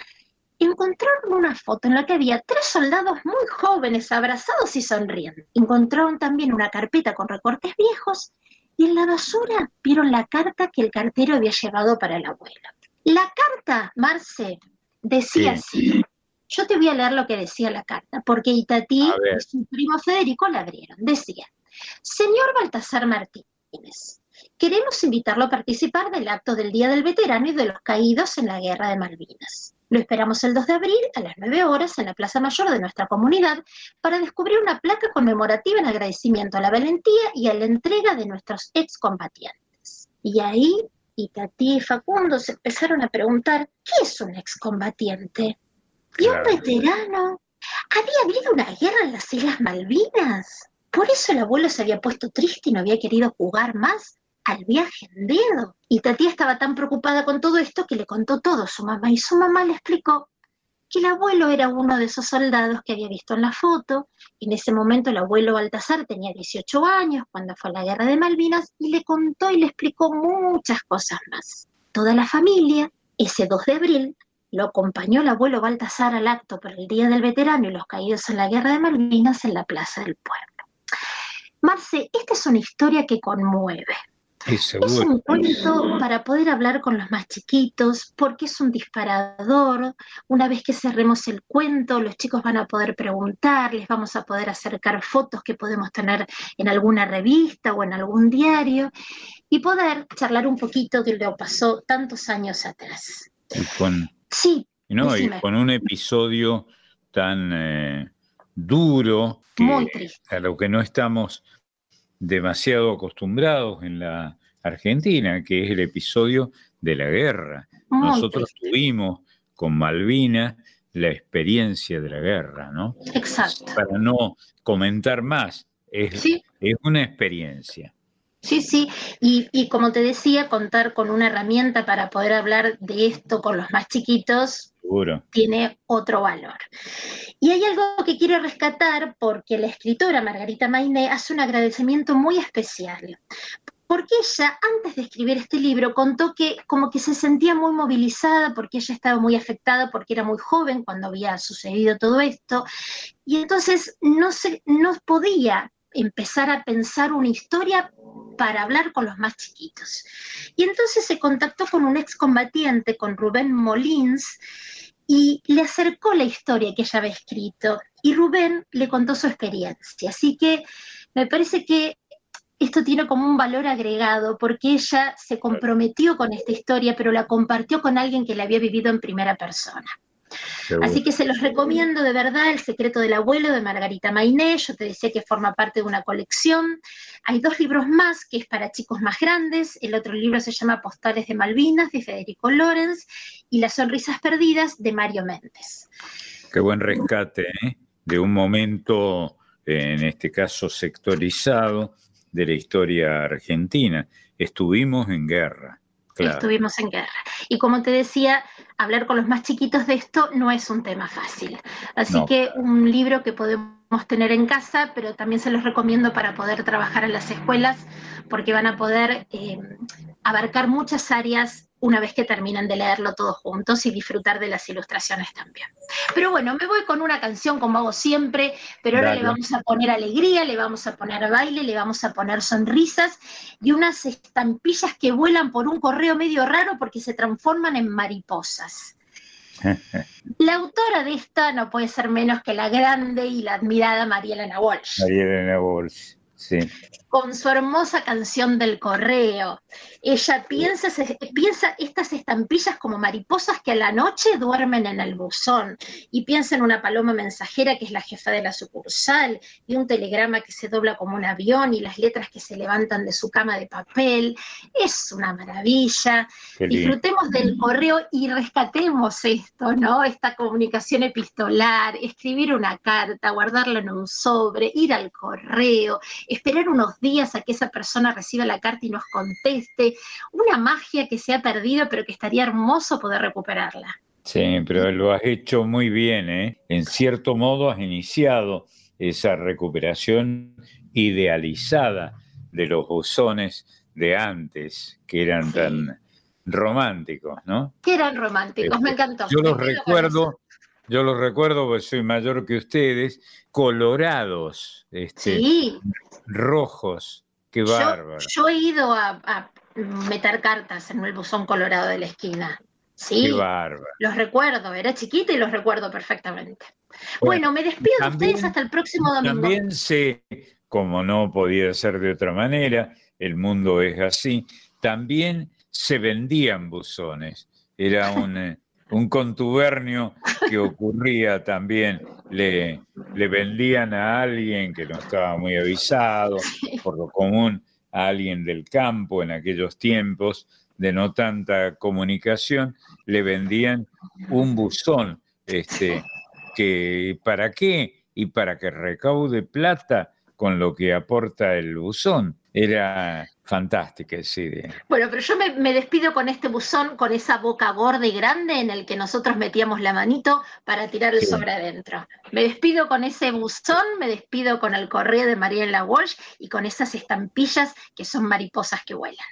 encontraron una foto en la que había tres soldados muy jóvenes abrazados y sonriendo. Encontraron también una carpeta con recortes viejos y en la basura vieron la carta que el cartero había llevado para el abuelo. La carta, Marce, decía así. Yo te voy a leer lo que decía la carta, porque Itatí y su primo Federico la abrieron. Decía, Señor Baltasar Martínez, queremos invitarlo a participar del acto del Día del Veterano y de los Caídos en la Guerra de Malvinas. Lo esperamos el 2 de abril a las 9 horas en la Plaza Mayor de nuestra comunidad para descubrir una placa conmemorativa en agradecimiento a la valentía y a la entrega de nuestros excombatientes. Y ahí, y Tati y Facundo se empezaron a preguntar, ¿qué es un excombatiente? ¿Y un veterano? ¿Había habido una guerra en las Islas Malvinas? Por eso el abuelo se había puesto triste y no había querido jugar más al viaje en dedo. Y Tati estaba tan preocupada con todo esto que le contó todo a su mamá y su mamá le explicó que el abuelo era uno de esos soldados que había visto en la foto. En ese momento el abuelo Baltasar tenía 18 años cuando fue a la guerra de Malvinas y le contó y le explicó muchas cosas más. Toda la familia, ese 2 de abril, lo acompañó el abuelo Baltasar al acto por el Día del Veterano y los caídos en la guerra de Malvinas en la Plaza del Pueblo. Marce, esta es una historia que conmueve. Es un cuento para poder hablar con los más chiquitos, porque es un disparador. Una vez que cerremos el cuento, los chicos van a poder preguntar, les vamos a poder acercar fotos que podemos tener en alguna revista o en algún diario y poder charlar un poquito de lo que pasó tantos años atrás. con, sí. No, y con un episodio tan eh, duro que, a lo que no estamos demasiado acostumbrados en la Argentina, que es el episodio de la guerra. Nosotros tuvimos con Malvinas la experiencia de la guerra, ¿no? Exacto. Para no comentar más, es, es una experiencia. Sí, sí, y, y, como te decía, contar con una herramienta para poder hablar de esto con los más chiquitos tiene otro valor. Y hay algo que quiero rescatar porque la escritora Margarita Mainé hace un agradecimiento muy especial. Porque ella, antes de escribir este libro, contó que como que se sentía muy movilizada porque ella estaba muy afectada porque era muy joven cuando había sucedido todo esto. Y entonces no, se, no podía empezar a pensar una historia para hablar con los más chiquitos. Y entonces se contactó con un excombatiente, con Rubén Molins, y le acercó la historia que ella había escrito. Y Rubén le contó su experiencia. Así que me parece que esto tiene como un valor agregado porque ella se comprometió con esta historia, pero la compartió con alguien que la había vivido en primera persona. Así que se los recomiendo de verdad, El secreto del abuelo de Margarita Mainé, yo te decía que forma parte de una colección. Hay dos libros más que es para chicos más grandes, el otro libro se llama Postales de Malvinas de Federico Lorenz y Las sonrisas perdidas de Mario Méndez. Qué buen rescate ¿eh? de un momento, en este caso sectorizado, de la historia argentina. Estuvimos en guerra Estuvimos en guerra. Y como te decía, hablar con los más chiquitos de esto no es un tema fácil. Así que un libro que podemos tener en casa, pero también se los recomiendo para poder trabajar en las escuelas, porque van a poder eh, abarcar muchas áreas una vez que terminan de leerlo todos juntos y disfrutar de las ilustraciones también. Pero bueno, me voy con una canción como hago siempre, pero ahora le vamos a poner alegría, le vamos a poner baile, le vamos a poner sonrisas y unas estampillas que vuelan por un correo medio raro porque se transforman en mariposas. La autora de esta no puede ser menos que la grande y la admirada María Elena Walsh. María Elena Walsh. Con su hermosa canción del correo. Ella piensa, piensa estas estampillas como mariposas que a la noche duermen en el buzón y piensa en una paloma mensajera que es la jefa de la sucursal y un telegrama que se dobla como un avión y las letras que se levantan de su cama de papel. Es una maravilla. Disfrutemos del correo y rescatemos esto, ¿no? Esta comunicación epistolar, escribir una carta, guardarla en un sobre, ir al correo, esperar unos días a que esa persona reciba la carta y nos conteste, una magia que se ha perdido, pero que estaría hermoso poder recuperarla. Sí, pero lo has hecho muy bien, ¿eh? En cierto modo has iniciado esa recuperación idealizada de los buzones de antes, que eran tan románticos, ¿no? Que eran románticos, me este, encantó. Yo los recuerdo, yo los recuerdo porque soy mayor que ustedes, colorados, este, sí rojos. Qué bárbaro. Yo, he ido a, meter cartas en el buzón colorado de la esquina. Sí, Qué bárbaro. los recuerdo, era chiquita y los recuerdo perfectamente. Bueno, me despido de ustedes hasta el próximo domingo. También sé, como no podía ser de otra manera, el mundo es así, también se vendían buzones. Era un, un contubernio que ocurría también. Le, le vendían a alguien que no estaba muy avisado, por lo común a alguien del campo en aquellos tiempos de no tanta comunicación, le vendían un buzón, este, que ¿para qué? Y para que recaude plata con lo que aporta el buzón. Era fantástica idea. Bueno, pero yo me, despido con este buzón, con esa boca gorda y grande en el que nosotros metíamos la manito para tirar el sobre adentro. Me despido con ese buzón, me despido con el correo de Mariela Walsh y con esas estampillas que son mariposas que vuelan.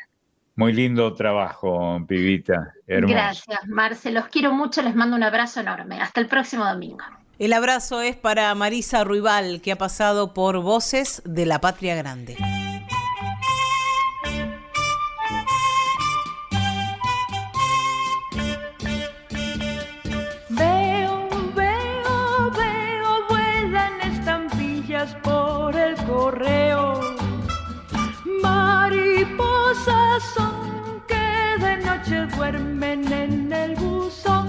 Muy lindo trabajo, pibita. Gracias, Marce. Los quiero mucho, les mando un abrazo enorme. Hasta el próximo domingo. El abrazo es para Marisa Ruibal, que ha pasado por Voces de la Patria Grande. Duermen en el buzón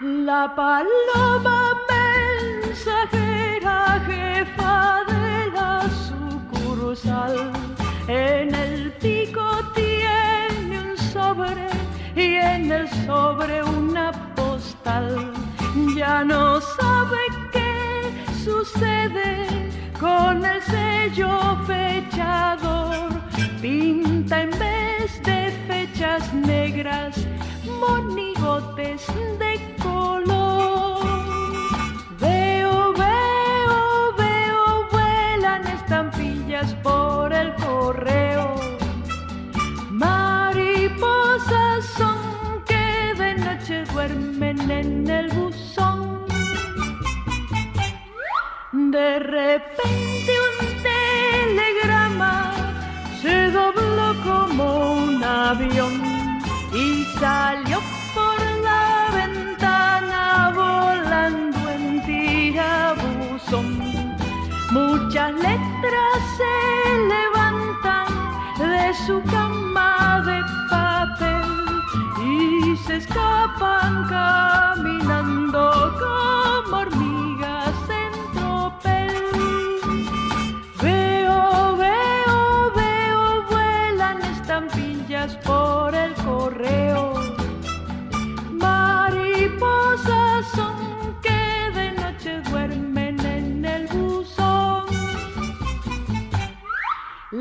la paloma mensajera, jefa de la sucursal, en el pico tiene un sobre y en el sobre una postal. Ya no sabe qué sucede con el sello fechador. Pinta en de fechas negras monigotes de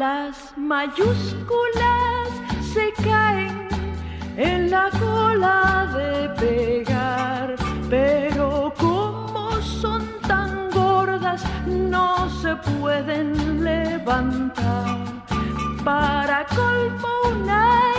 Las mayúsculas se caen en la cola de pegar, pero como son tan gordas no se pueden levantar. Para colmo una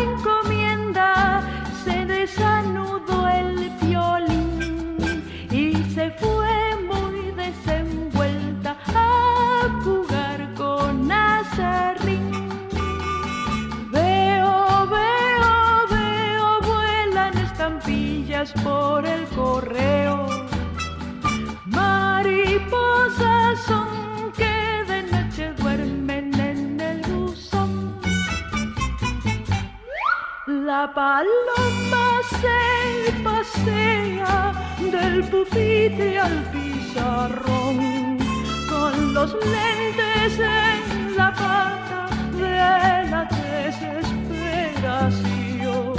La paloma se pasea del pupitre al pizarrón con los lentes en la pata de la desesperación.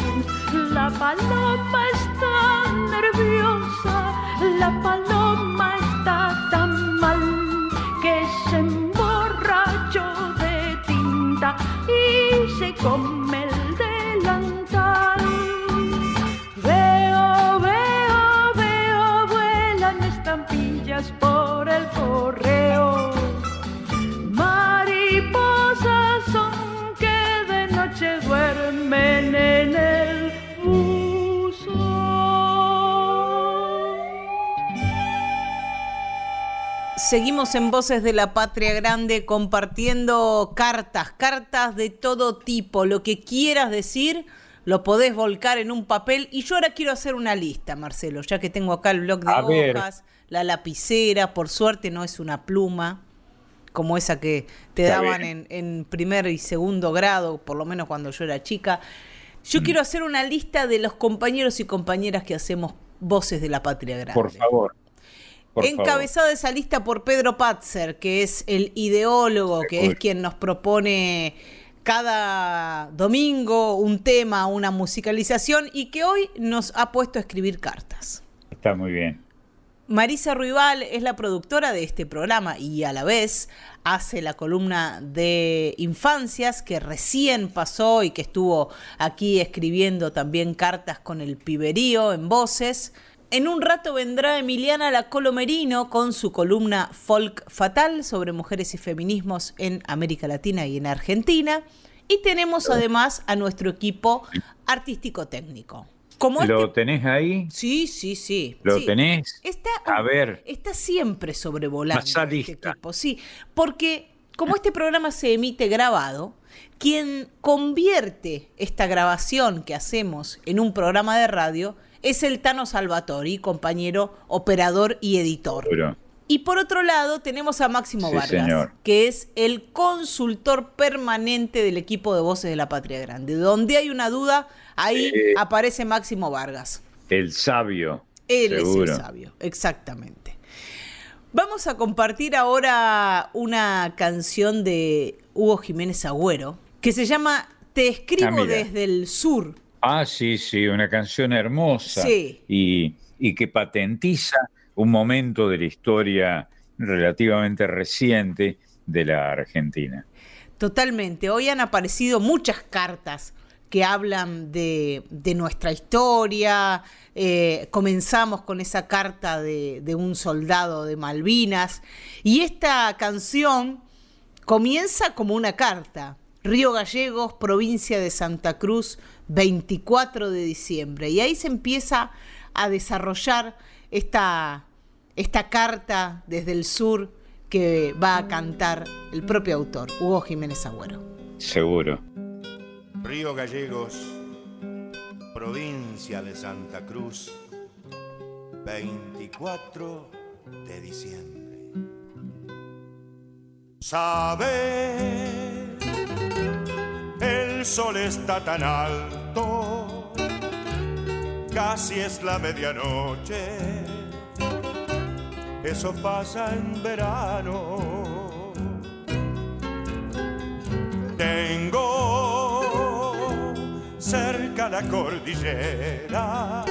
La paloma está nerviosa, la paloma está tan mal que se emborrachó de tinta y se come Seguimos en Voces de la Patria Grande compartiendo cartas, cartas de todo tipo. Lo que quieras decir lo podés volcar en un papel. Y yo ahora quiero hacer una lista, Marcelo, ya que tengo acá el blog de A ver. hojas, la lapicera. Por suerte no es una pluma como esa que te Está daban en, en primer y segundo grado, por lo menos cuando yo era chica. Yo quiero hacer una lista de los compañeros y compañeras que hacemos Voces de la Patria Grande. Por favor. Encabezado esa lista por Pedro Patzer, que es el ideólogo, que es quien nos propone cada domingo un tema, una musicalización y que hoy nos ha puesto a escribir cartas. Está muy bien. Marisa Ruibal es la productora de este programa y a la vez hace la columna de infancias que recién pasó y que estuvo aquí escribiendo también cartas con el piberío en voces. En un rato vendrá Emiliana La Colomerino con su columna Folk Fatal sobre mujeres y feminismos en América Latina y en Argentina. Y tenemos además a nuestro equipo artístico técnico. ¿Lo este tenés ahí? Sí, sí, sí. ¿Lo tenés? Está, a ver. Está siempre sobrevolando este equipo, sí. Porque como este programa se emite grabado, quien convierte esta grabación que hacemos en un programa de radio es el Tano Salvatori, compañero operador y editor. Y por otro lado tenemos a Máximo Vargas, que es el consultor permanente del equipo de Voces de la Patria Grande. Donde hay una duda, ahí aparece Máximo Vargas. El sabio. Él es el sabio, exactamente. Vamos a compartir ahora una canción de Hugo Jiménez Agüero que se llama Te escribo ah, desde el sur. Ah, sí, sí, una canción hermosa y, y que patentiza un momento de la historia relativamente reciente de la Argentina. Totalmente. Hoy han aparecido muchas cartas que hablan de, nuestra historia. Eh, comenzamos con esa carta de, de, un soldado de Malvinas. Y esta canción comienza como una carta. Río Gallegos, provincia de Santa Cruz, 24 de diciembre. Y ahí se empieza a desarrollar esta, esta carta desde el sur que va a cantar el propio autor, Hugo Jiménez Agüero. Seguro. Río Gallegos, provincia de Santa Cruz, 24 de diciembre. Sabe el sol está tan alto, casi es la medianoche. Eso pasa en verano. Tengo cerca la cordillera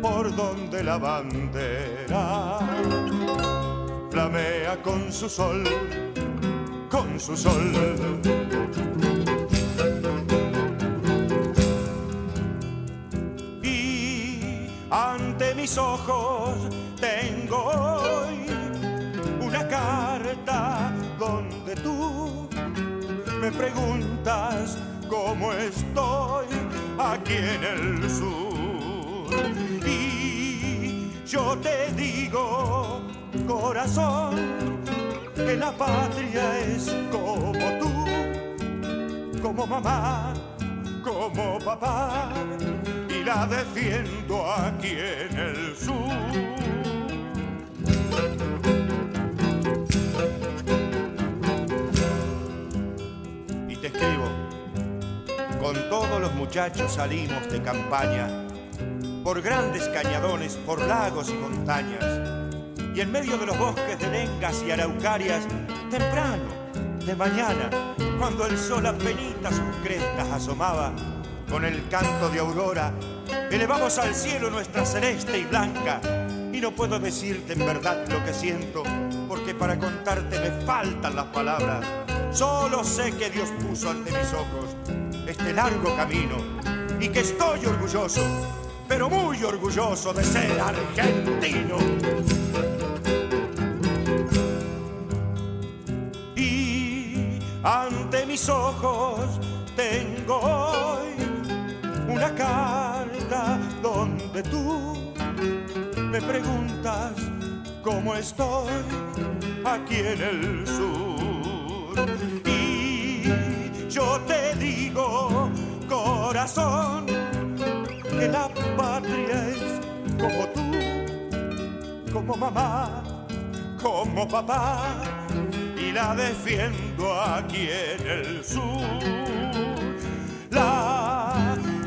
por donde la bandera flamea con su sol, con su sol mis ojos tengo hoy una carta donde tú me preguntas cómo estoy aquí en el sur. Y yo te digo, corazón, que la patria es como tú, como mamá, como papá la defiendo aquí en el sur. Y te escribo, con todos los muchachos salimos de campaña, por grandes cañadones, por lagos y montañas, y en medio de los bosques de lengas y araucarias, temprano, de mañana, cuando el sol apenas sus crestas asomaba, con el canto de aurora, elevamos al cielo nuestra celeste y blanca. Y no puedo decirte en verdad lo que siento, porque para contarte me faltan las palabras. Solo sé que Dios puso ante mis ojos este largo camino y que estoy orgulloso, pero muy orgulloso de ser argentino. Y ante mis ojos tengo hoy una donde tú me preguntas cómo estoy aquí en el sur. Y yo te digo, corazón, que la patria es como tú, como mamá, como papá, y la defiendo aquí en el sur. La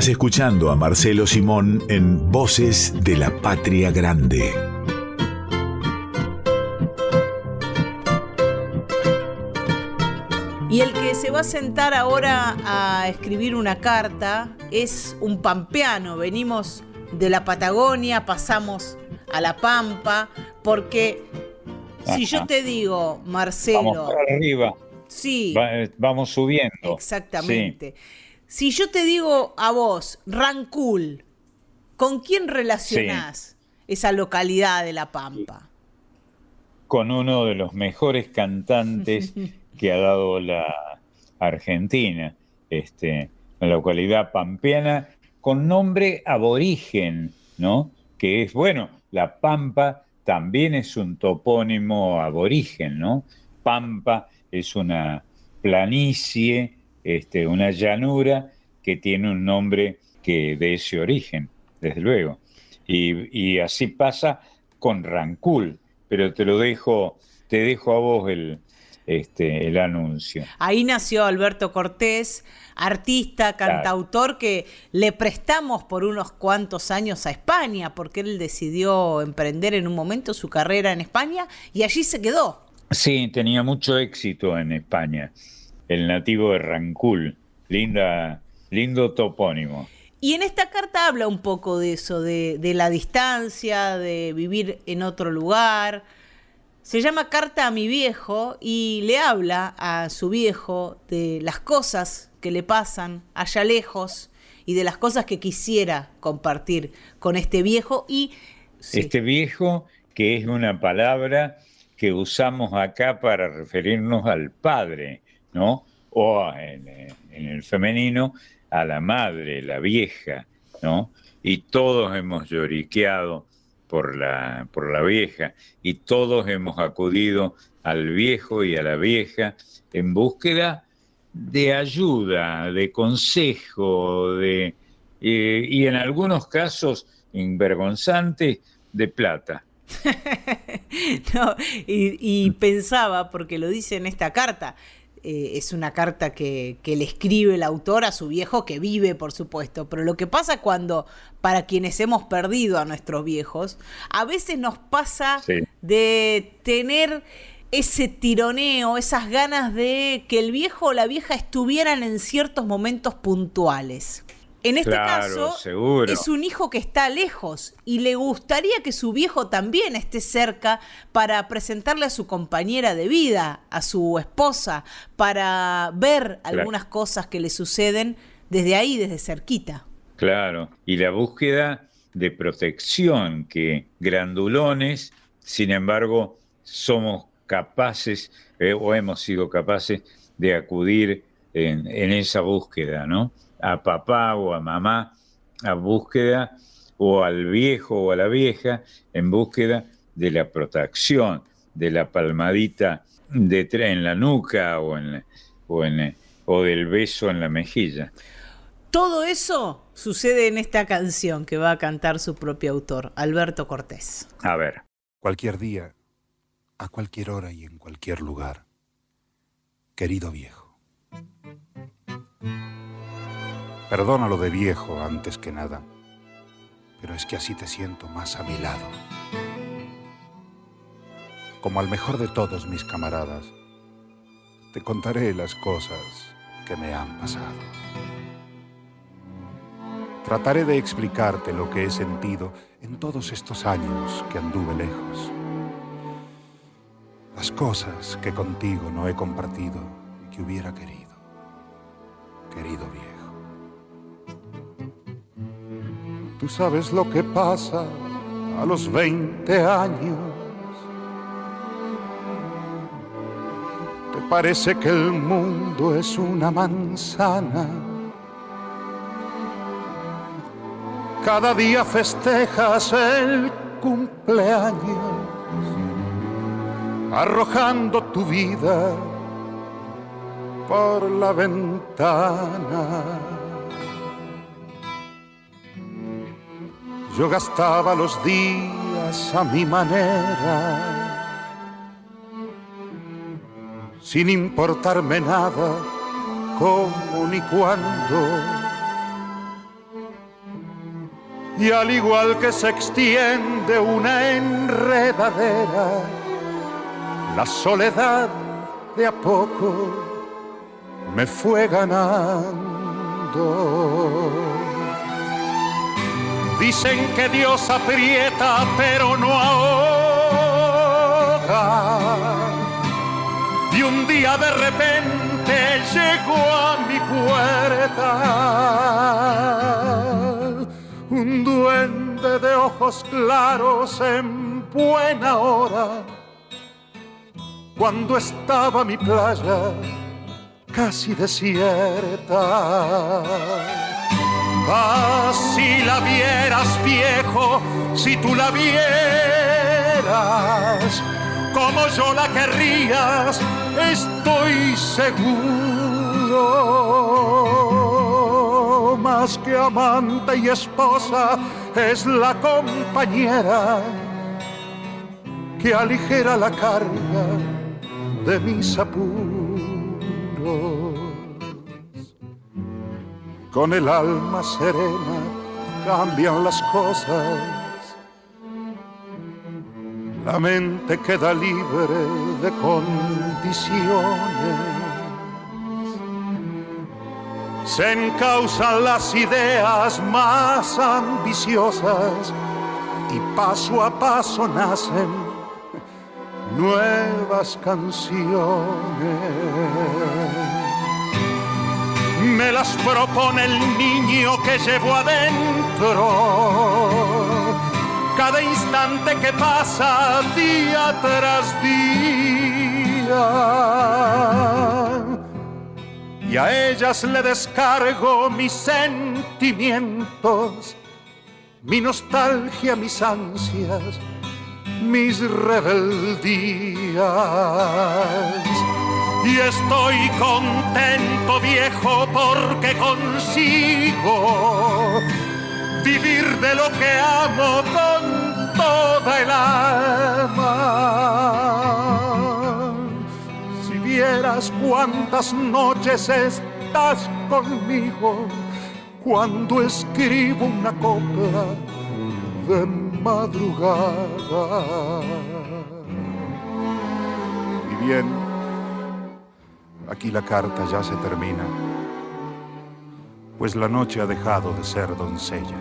Estás escuchando a Marcelo Simón en Voces de la Patria Grande. Y el que se va a sentar ahora a escribir una carta es un pampeano. Venimos de la Patagonia, pasamos a la Pampa, porque si yo te digo, Marcelo... Vamos arriba. Sí. Eh, vamos subiendo. Exactamente. Si yo te digo a vos, Rancul, ¿con quién relacionás esa localidad de La Pampa? Con uno de los mejores cantantes que ha dado la Argentina, este, la localidad pampeana, con nombre aborigen, ¿no? Que es, bueno, La Pampa también es un topónimo aborigen, ¿no? Pampa es una planicie este, una llanura que tiene un nombre que de ese origen, desde luego. Y, así pasa con Rancul, pero te lo dejo, te dejo a vos el, este, el anuncio. Ahí nació Alberto Cortés, artista, cantautor que le prestamos por unos cuantos años a España, porque él decidió emprender en un momento su carrera en España y allí se quedó. Sí, tenía mucho éxito en España el nativo de Rancul. Linda, lindo topónimo. Y en esta carta habla un poco de eso, de, la distancia, de vivir en otro lugar. Se llama Carta a mi viejo y le habla a su viejo de las cosas que le pasan allá lejos y de las cosas que quisiera compartir con este viejo y este viejo que es una palabra que usamos acá para referirnos al padre, ¿no? O en, el femenino, a la madre, la vieja, ¿no? Y todos hemos lloriqueado por la, por la vieja y todos hemos acudido al viejo y a la vieja en búsqueda de ayuda, de consejo, de, eh, y en algunos casos invergonzantes, de plata. y, pensaba, porque lo dice en esta carta, eh, es una carta que, le escribe el autor a su viejo que vive, por supuesto. Pero lo que pasa cuando, para quienes hemos perdido a nuestros viejos, a veces nos pasa de tener ese tironeo, esas ganas de que el viejo o la vieja estuvieran en ciertos momentos puntuales. En este caso, es un hijo que está lejos y le gustaría que su viejo también esté cerca para presentarle a su compañera de vida, a su esposa, para ver algunas cosas que le suceden desde ahí, desde cerquita. Claro, y la búsqueda de protección que grandulones, sin embargo, somos capaces eh, o hemos sido capaces de acudir en, en esa búsqueda, ¿no? A papá o a mamá a búsqueda, o al viejo o a la vieja en búsqueda de la protección, de la palmadita de en la nuca o, en, o, en, o del beso en la mejilla. Todo eso sucede en esta canción que va a cantar su propio autor, Alberto Cortés. A ver. Cualquier día, a cualquier hora y en cualquier lugar. Querido viejo. Perdónalo de viejo antes que nada, pero es que así te siento más a mi lado. Como al mejor de todos mis camaradas, te contaré las cosas que me han pasado. Trataré de explicarte lo que he sentido en todos estos años que anduve lejos. Las cosas que contigo no he compartido y que hubiera querido. Querido viejo. Tú sabes lo que pasa a los 20 años. Te parece que el mundo es una manzana cada día festejas el cumpleaños, arrojando tu vida por la ventana. Yo gastaba los días a mi manera, sin importarme nada, cómo ni cuándo y al igual que se extiende una enredadera, la soledad de a poco me fue ganando. Dicen que Dios aprieta pero no ahoga. Y un día de repente llegó a mi puerta un duende de ojos claros en buena hora, cuando estaba mi playa casi desierta. Ah, si la vieras viejo, si tú la vieras, como yo la querrías, estoy seguro más que amante y esposa, es la compañera que aligera la carga de mis apuros. Con el alma serena cambian las cosas, la mente queda libre de condiciones se encausan las ideas más ambiciosas y paso a paso nacen nuevas canciones. Me las propone el niño que llevo adentro. Cada instante que pasa día tras día y a ellas le descargo mis sentimientos, mi nostalgia, mis ansias, mis rebeldías. Y estoy contento, viejo, porque consigo vivir de lo que amo con toda el alma vieras cuántas noches estás conmigo cuando escribo una copla de madrugada. Y bien, aquí la carta ya se termina, pues la noche ha dejado de ser doncella.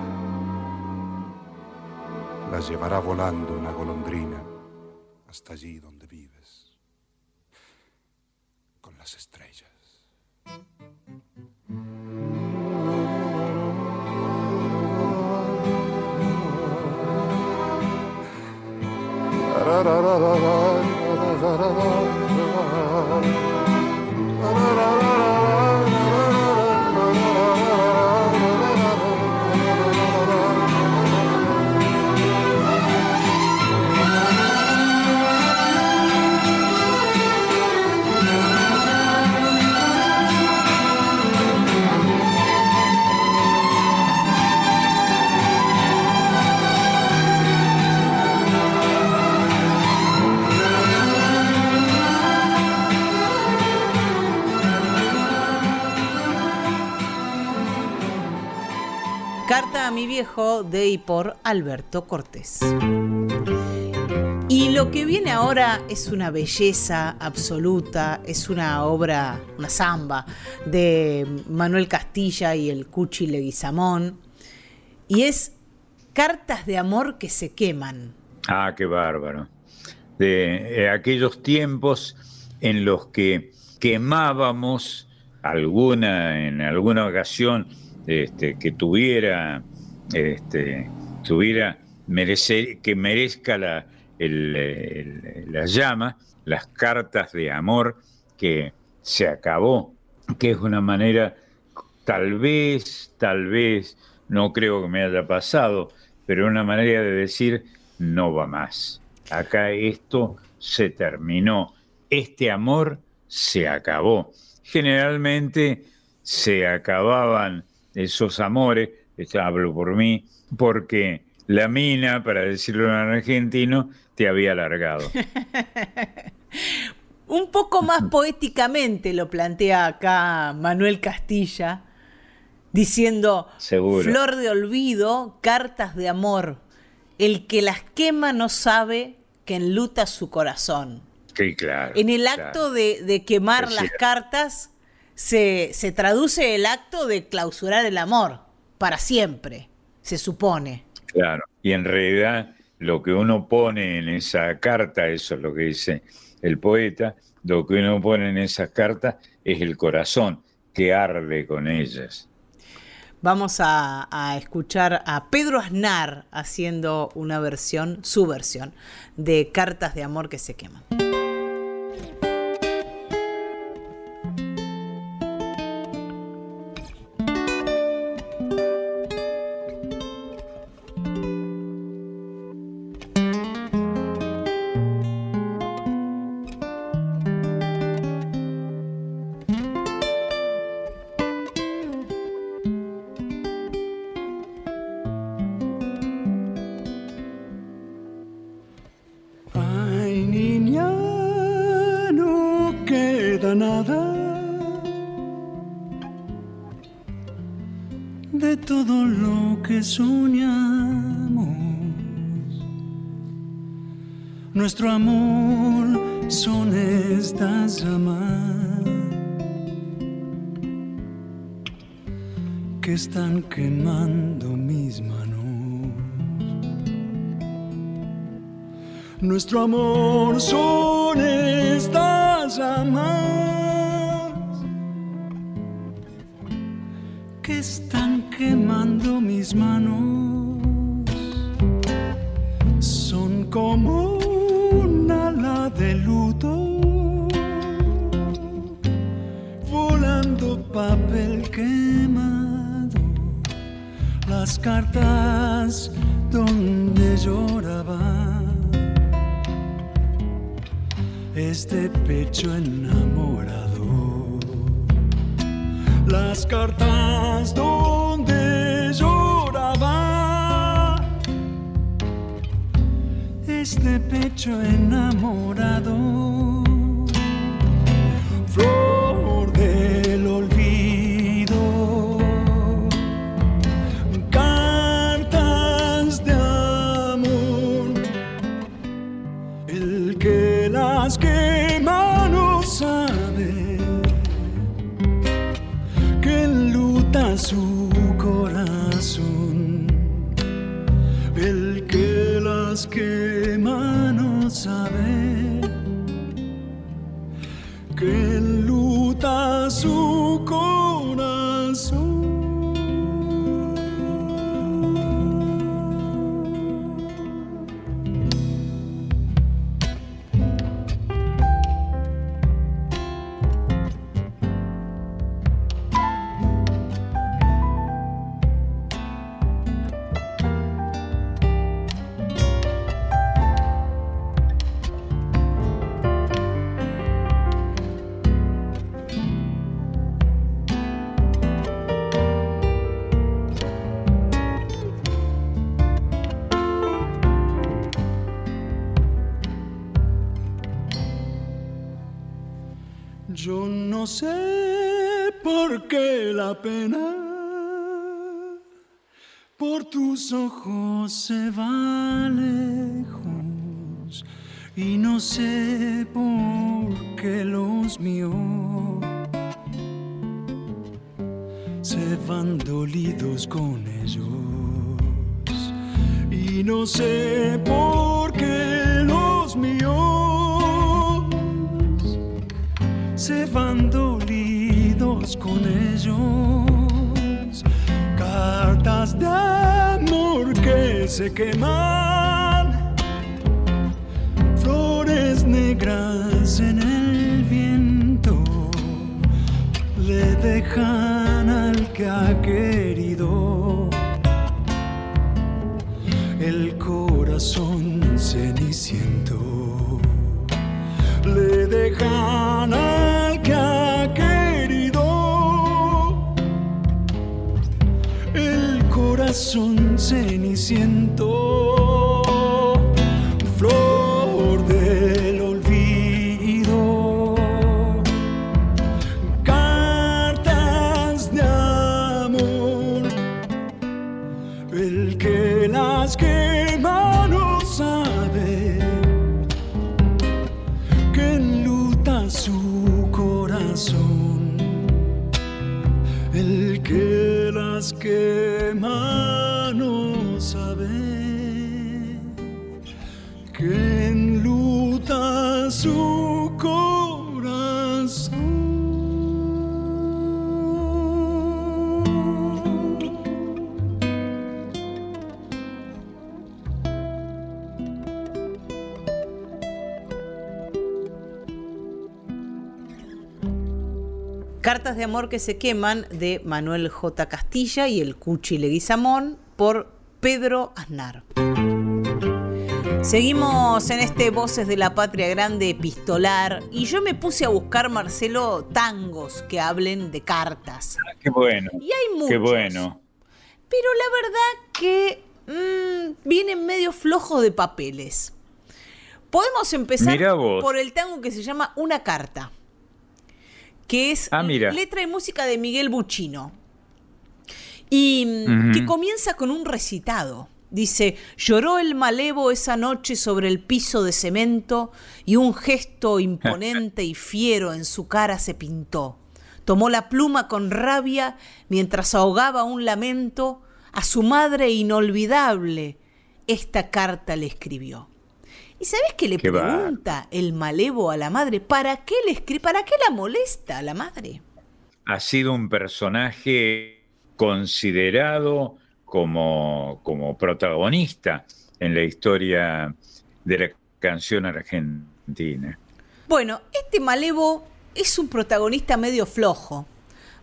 La llevará volando una golondrina hasta allí donde da da da da a mi viejo de y por Alberto Cortés. Y lo que viene ahora es una belleza absoluta, es una obra, una samba de Manuel Castilla y el Cuchi Leguizamón, y es Cartas de amor que se queman. Ah, qué bárbaro. De eh, aquellos tiempos en los que quemábamos alguna, en alguna ocasión, este, que tuviera, este, tuviera merecer, que merezca la, la llama, las cartas de amor que se acabó, que es una manera tal vez, tal vez no creo que me haya pasado, pero una manera de decir no va más. Acá esto se terminó, este amor se acabó. Generalmente se acababan esos amores, hablo por mí, porque la mina, para decirlo en argentino, te había alargado. Un poco más poéticamente lo plantea acá Manuel Castilla, diciendo, Flor de olvido, cartas de amor, el que las quema no sabe que enluta su corazón. Sí, claro. En el acto de, quemar las cartas se, se traduce el acto de clausurar el amor para siempre, se supone. Claro, y en realidad lo que uno pone en esa carta, eso es lo que dice el poeta, lo que uno pone en esas cartas es el corazón que arde con ellas. Vamos a, a, escuchar a Pedro Aznar haciendo una versión, su versión, de Cartas de Amor que se queman. Amor por tus ojos se va lejos y no sé por qué los míos se van dolidos con ellos. Y no sé por qué los míos se van dolidos con ellos. De amor que se queman, flores negras en el viento, le dejan al que ha querido. El corazón ceniciento le dejan al el corazón ceniciento Cartas de amor que se queman de Manuel J. Castilla y el Cuchi Leguizamón por Pedro Aznar. Seguimos en este Voces de la Patria Grande epistolar y yo me puse a buscar, Marcelo, tangos que hablen de cartas. Ah, qué bueno. Y hay muchos. Qué bueno. Pero la verdad que mm, vienen medio flojos de papeles. Podemos empezar por el tango que se llama Una carta que es ah, letra y música de Miguel Buchino. Y mm, que comienza con un recitado. Dice, lloró el malevo esa noche sobre el piso de cemento y un gesto imponente y fiero en su cara se pintó. Tomó la pluma con rabia mientras ahogaba un lamento, a su madre inolvidable esta carta le escribió. ¿Y sabes qué le pregunta el malevo a la madre? ¿Para qué le escribe? ¿Para qué la molesta a la madre? Ha sido un personaje considerado como, como protagonista en la historia de la canción argentina. Bueno, este malevo es un protagonista medio flojo,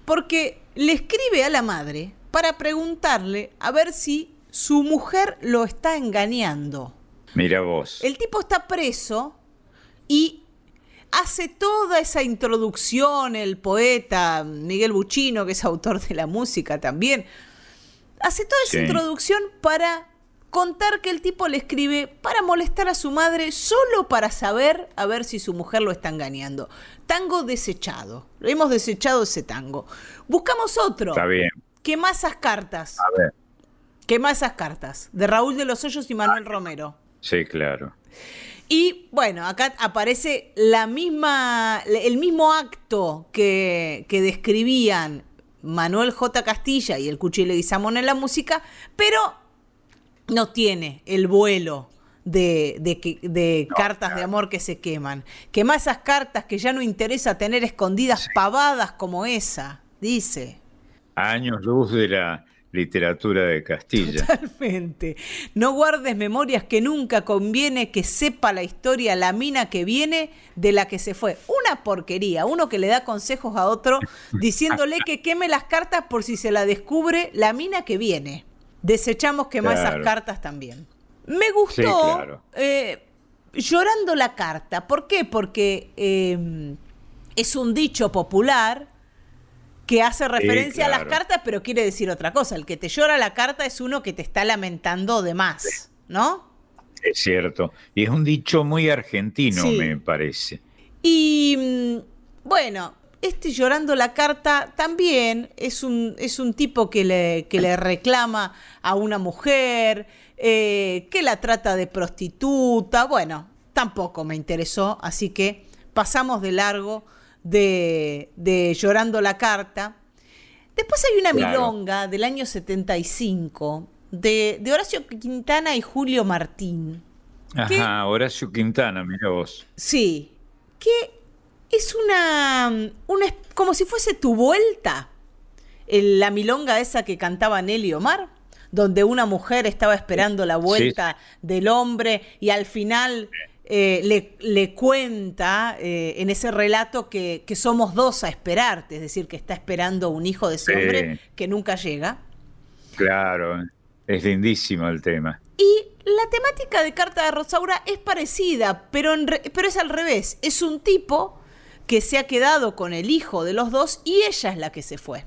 porque le escribe a la madre para preguntarle a ver si su mujer lo está engañando. Mira vos. El tipo está preso y hace toda esa introducción, el poeta Miguel Buchino, que es autor de la música también, hace toda esa introducción para contar que el tipo le escribe para molestar a su madre solo para saber a ver si su mujer lo está engañando. Tango desechado. Hemos desechado ese tango. Buscamos otro. Está bien. Quema esas cartas. A ver. Quema esas cartas. De Raúl de los Hoyos y Manuel Romero. Sí, claro. Y bueno, acá aparece la misma, el mismo acto que, describían Manuel J. Castilla y el Cuchillo Guizamón en la música, pero no tiene el vuelo de, de, cartas de amor que se queman. Quema esas cartas que ya no interesa tener escondidas pavadas como esa, dice. Años luz de la literatura de Castilla. Totalmente. No guardes memorias que nunca conviene que sepa la historia la mina que viene de la que se fue. Una porquería, uno que le da consejos a otro diciéndole que queme las cartas por si se la descubre la mina que viene. Desechamos quemar esas cartas también. Me gustó eh, llorando la carta. ¿Por qué? Porque eh, es un dicho popular que hace referencia a las cartas, pero quiere decir otra cosa. El que te llora la carta es uno que te está lamentando de más, ¿no? Es cierto. Y es un dicho muy argentino, me parece. Y mm, bueno, este llorando la carta también es un, es un tipo que le, que le reclama a una mujer, eh, que la trata de prostituta. Bueno, tampoco me interesó, así que pasamos de largo de, Llorando la Carta. Después hay una milonga del año 75 de, de, Horacio Quintana y Julio Martín. Ajá, Horacio Quintana, mira vos. Sí, que es una, una como si fuese tu vuelta. la milonga esa que cantaba Nelly Omar, donde una mujer estaba esperando la vuelta del hombre y al final eh, le, le, cuenta eh, en ese relato que, somos dos a esperarte, es decir, que está esperando un hijo de ese hombre que nunca llega. Claro. Es lindísimo el tema. Y la temática de Carta de Rosaura es parecida, pero, pero es al revés. Es un tipo que se ha quedado con el hijo de los dos y ella es la que se fue.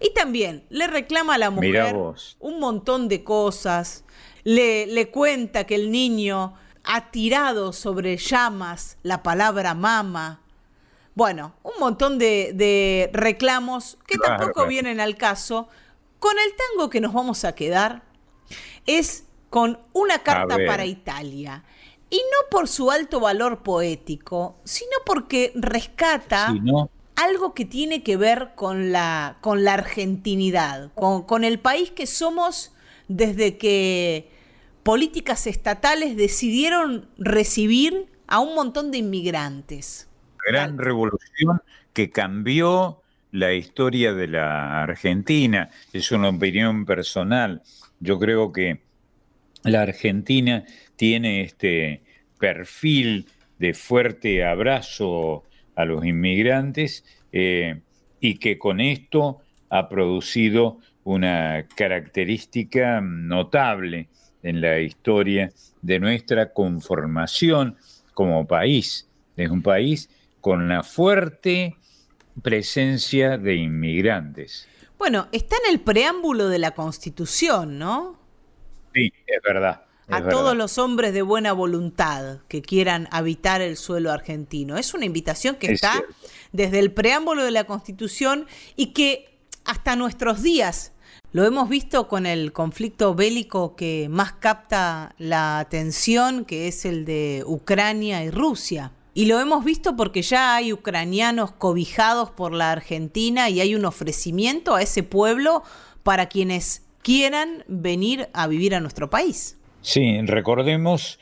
Y también le reclama a la mujer un montón de cosas, le, le cuenta que el niño ha tirado sobre llamas la palabra mama. Bueno, un montón de, reclamos que tampoco vienen al caso. Con el tango que nos vamos a quedar es con una carta para Italia. Y no por su alto valor poético, sino porque rescata algo que tiene que ver con la, con la argentinidad, con, con el país que somos desde que políticas estatales decidieron recibir a un montón de inmigrantes. Gran revolución que cambió la historia de la Argentina. Es una opinión personal. Yo creo que la Argentina tiene este perfil de fuerte abrazo a los inmigrantes eh, y que con esto ha producido una característica notable en la historia de nuestra conformación como país. Es un país con una fuerte presencia de inmigrantes. Bueno, está en el preámbulo de la Constitución, ¿no? Sí, es verdad. a todos los hombres de buena voluntad que quieran habitar el suelo argentino. Es una invitación que está desde el preámbulo de la Constitución y que hasta nuestros días lo hemos visto con el conflicto bélico que más capta la atención, que es el de Ucrania y Rusia. Y lo hemos visto porque ya hay ucranianos cobijados por la Argentina y hay un ofrecimiento a ese pueblo para quienes quieran venir a vivir a nuestro país. Sí, recordemos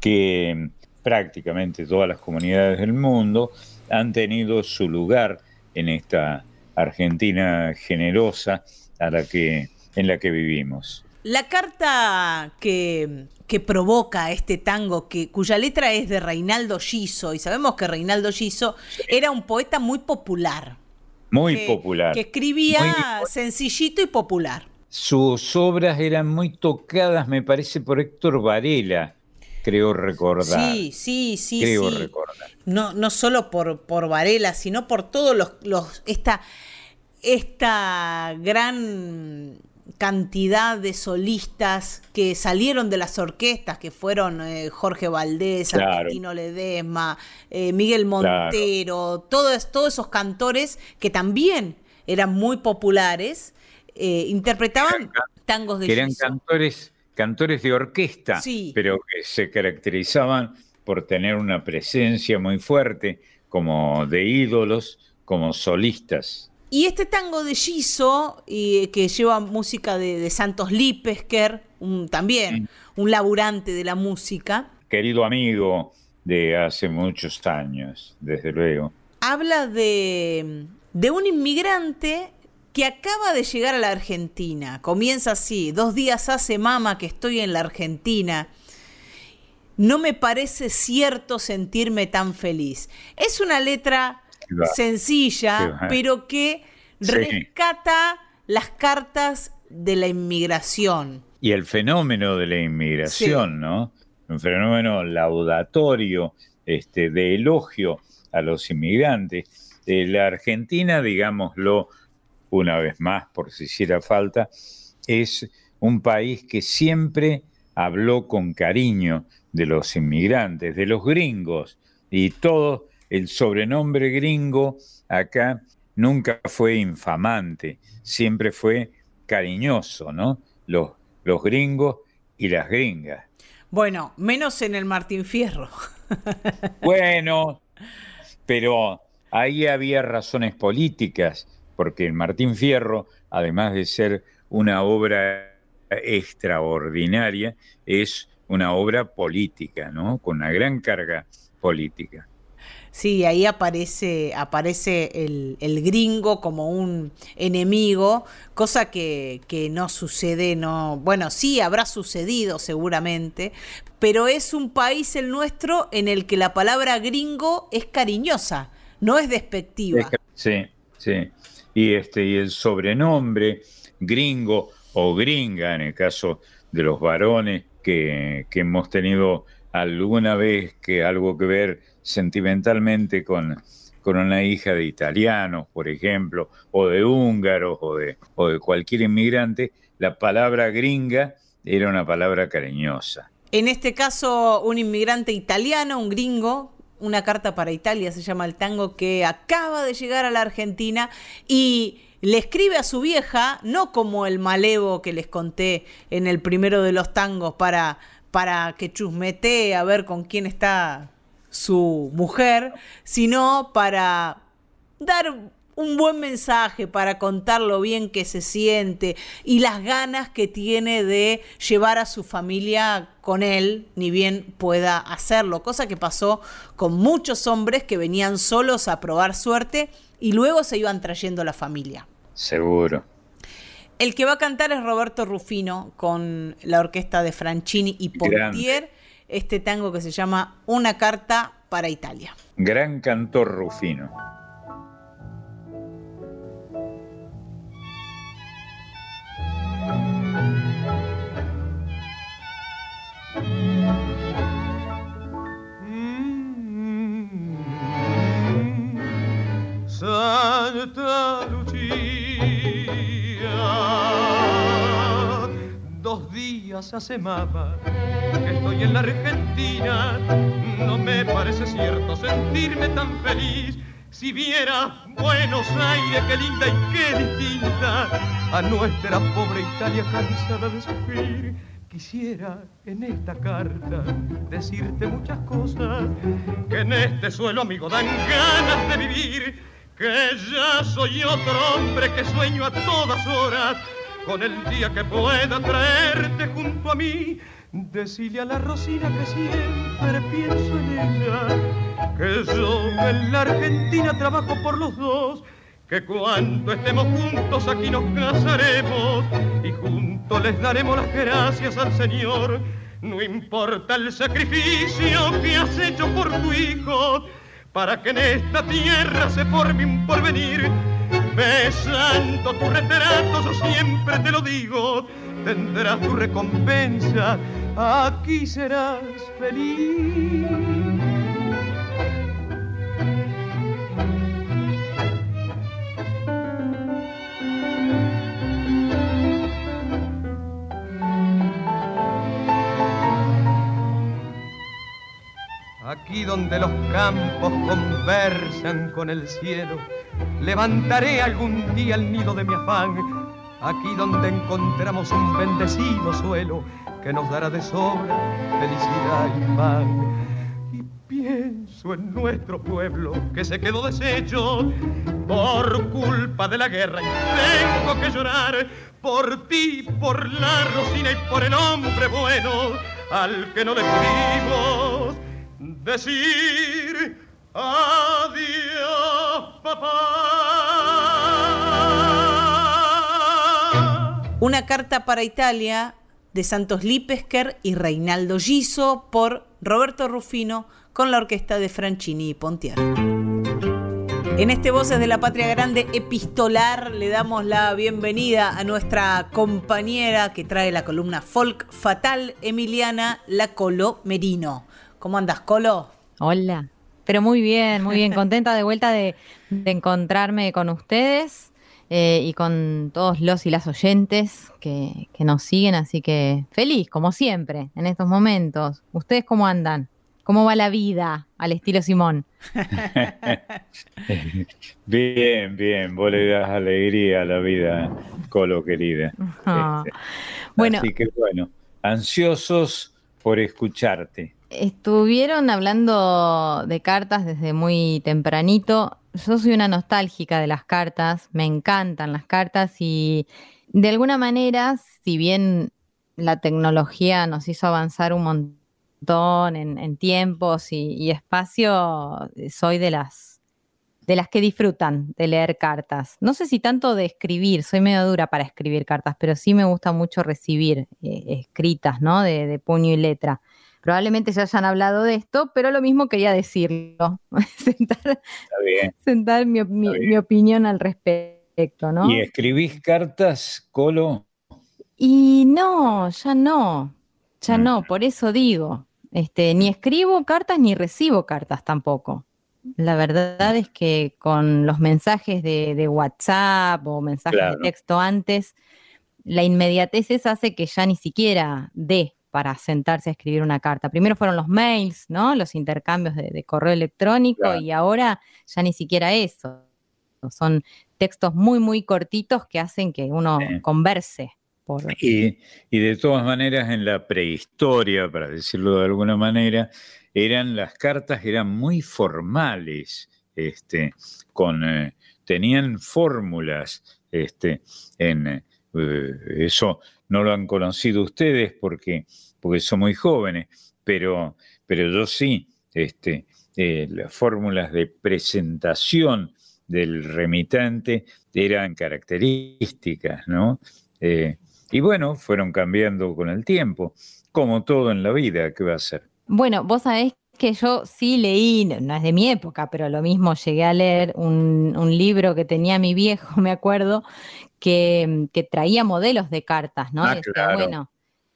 que prácticamente todas las comunidades del mundo han tenido su lugar en esta Argentina generosa a la que, en la que vivimos. La carta que, que provoca este tango, que, cuya letra es de Reinaldo Giso, y sabemos que Reinaldo Giso era un poeta muy popular. Muy popular. Que escribía sencillito y popular. Sus obras eran muy tocadas, me parece, por Héctor Varela, creo recordar. Sí, sí, sí. Creo recordar. No, no solo por, por Varela, sino por todos los, los esta esta gran cantidad de solistas que salieron de las orquestas, que fueron eh, Jorge Valdés, Argentino Ledesma, eh, Miguel Montero, todos, todos esos cantores que también eran muy populares, eh, interpretaban tangos de que eran cantores, cantores de orquesta, pero que se caracterizaban por tener una presencia muy fuerte como de ídolos, como solistas. Y este tango de Giso, que lleva música de, Santos Lipesker, un, también un laburante de la música. Querido amigo de hace muchos años, desde luego. Habla de, de un inmigrante que acaba de llegar a la Argentina. Comienza así, dos días hace mama que estoy en la Argentina. No me parece cierto sentirme tan feliz. Es una letra sencilla, pero que rescata las cartas de la inmigración. Y el fenómeno de la inmigración, ¿no? Un fenómeno laudatorio, este, de elogio a los inmigrantes. Eh, la Argentina, digámoslo una vez más, por si hiciera falta, es un país que siempre habló con cariño de los inmigrantes, de los gringos, y todo el sobrenombre gringo acá nunca fue infamante, siempre fue cariñoso, ¿no? Los, los gringos y las gringas. Bueno, menos en el Martín Fierro. bueno, pero ahí había razones políticas, porque el Martín Fierro, además de ser una obra extraordinaria, es una obra política, ¿no? Con una gran carga política. Sí, ahí aparece, aparece el, gringo como un enemigo, cosa que, que, no sucede, no, bueno, sí habrá sucedido seguramente, pero es un país el nuestro en el que la palabra gringo es cariñosa, no es despectiva. Sí, sí. Y este, y el sobrenombre gringo o gringa, en el caso de los varones que, que hemos tenido alguna vez que algo que ver sentimentalmente con, con una hija de italianos, por ejemplo, o de húngaros, o de, o de cualquier inmigrante, la palabra gringa era una palabra cariñosa. En este caso, un inmigrante italiano, un gringo, una carta para Italia, se llama el tango, que acaba de llegar a la Argentina y le escribe a su vieja, no como el malevo que les conté en el primero de los tangos para, para que chusmete a ver con quién está su mujer, sino para dar un buen mensaje para contar lo bien que se siente y las ganas que tiene de llevar a su familia con él, ni bien pueda hacerlo, cosa que pasó con muchos hombres que venían solos a probar suerte y luego se iban trayendo la familia. Seguro. El que va a cantar es Roberto Rufino con la orquesta de Franchini y Pontier, este tango que se llama Una carta para Italia. Gran cantor Rufino. Santa hace mapa que estoy en la Argentina, no me parece cierto sentirme tan feliz. Si viera Buenos Aires, qué linda y qué distinta a nuestra pobre Italia cansada de sufrir. Quisiera en esta carta decirte muchas cosas que en este suelo, amigo, dan ganas de vivir que ya soy otro hombre que sueño a todas horas con el día que pueda traerte junto a mí. Decirle a la Rosina que siempre pienso en ella, que yo en la Argentina trabajo por los dos, que cuando estemos juntos aquí nos casaremos y juntos les daremos las gracias al Señor. No importa el sacrificio que has hecho por tu hijo, para que en esta tierra se forme un porvenir. Besando tu retrato, yo siempre te lo digo, tendrás tu recompensa, aquí serás feliz. Aquí donde los campos conversan con el cielo, levantaré algún día el nido de mi afán. Aquí donde encontramos un bendecido suelo que nos dará de sobra felicidad y pan. Y pienso en nuestro pueblo que se quedó deshecho por culpa de la guerra y tengo que llorar por ti, por la Rosina y por el hombre bueno al que no le decir adiós, papá. Una carta para Italia de Santos Lipesker y Reinaldo Giso por Roberto Rufino con la orquesta de Franchini y Pontier. En este Voces de la Patria Grande epistolar le damos la bienvenida a nuestra compañera que trae la columna Folk Fatal, Emiliana La Colo Merino. ¿Cómo andas, Colo? Hola. Pero muy bien, muy bien. Contenta de vuelta de, encontrarme con ustedes eh, y con todos los y las oyentes que, nos siguen. Así que feliz, como siempre, en estos momentos. ¿Ustedes cómo andan? ¿Cómo va la vida al estilo Simón? bien, bien. Vos le das alegría a la vida, Colo querida. Ah. Este, bueno. Así que bueno, ansiosos por escucharte. Estuvieron hablando de cartas desde muy tempranito. Yo soy una nostálgica de las cartas, me encantan las cartas y de alguna manera, si bien la tecnología nos hizo avanzar un montón en, tiempos y, espacio, soy de las, de las que disfrutan de leer cartas. No sé si tanto de escribir, soy medio dura para escribir cartas, pero sí me gusta mucho recibir eh, escritas, ¿no? de puño y letra. Probablemente ya hayan hablado de esto, pero lo mismo quería decirlo. sentar, mi, opinión al respecto, ¿no? ¿Y escribís cartas, Colo? Y no, ya no, ya no, por eso digo, este, ni escribo cartas ni recibo cartas tampoco. La verdad es que con los mensajes de, WhatsApp o mensajes de texto antes, la inmediatez esa hace que ya ni siquiera dé para sentarse a escribir una carta. Primero fueron los mails, ¿no? Los intercambios de, correo electrónico y ahora ya ni siquiera eso. Son textos muy, muy cortitos que hacen que uno converse. Y, y, de todas maneras, en la prehistoria, para decirlo de alguna manera, eran las cartas eran muy formales, este, con, eh, tenían fórmulas, este, en eh, eso no lo han conocido ustedes porque, porque son muy jóvenes, pero, pero yo sí, este, eh, las fórmulas de presentación del remitente eran características, ¿no? Eh, y bueno, fueron cambiando con el tiempo, como todo en la vida, ¿qué va a ser? Bueno, vos sabés que yo sí leí, no es de mi época, pero lo mismo llegué a leer un, un libro que tenía mi viejo, me acuerdo, que, traía modelos de cartas, ¿no? Ah, bueno,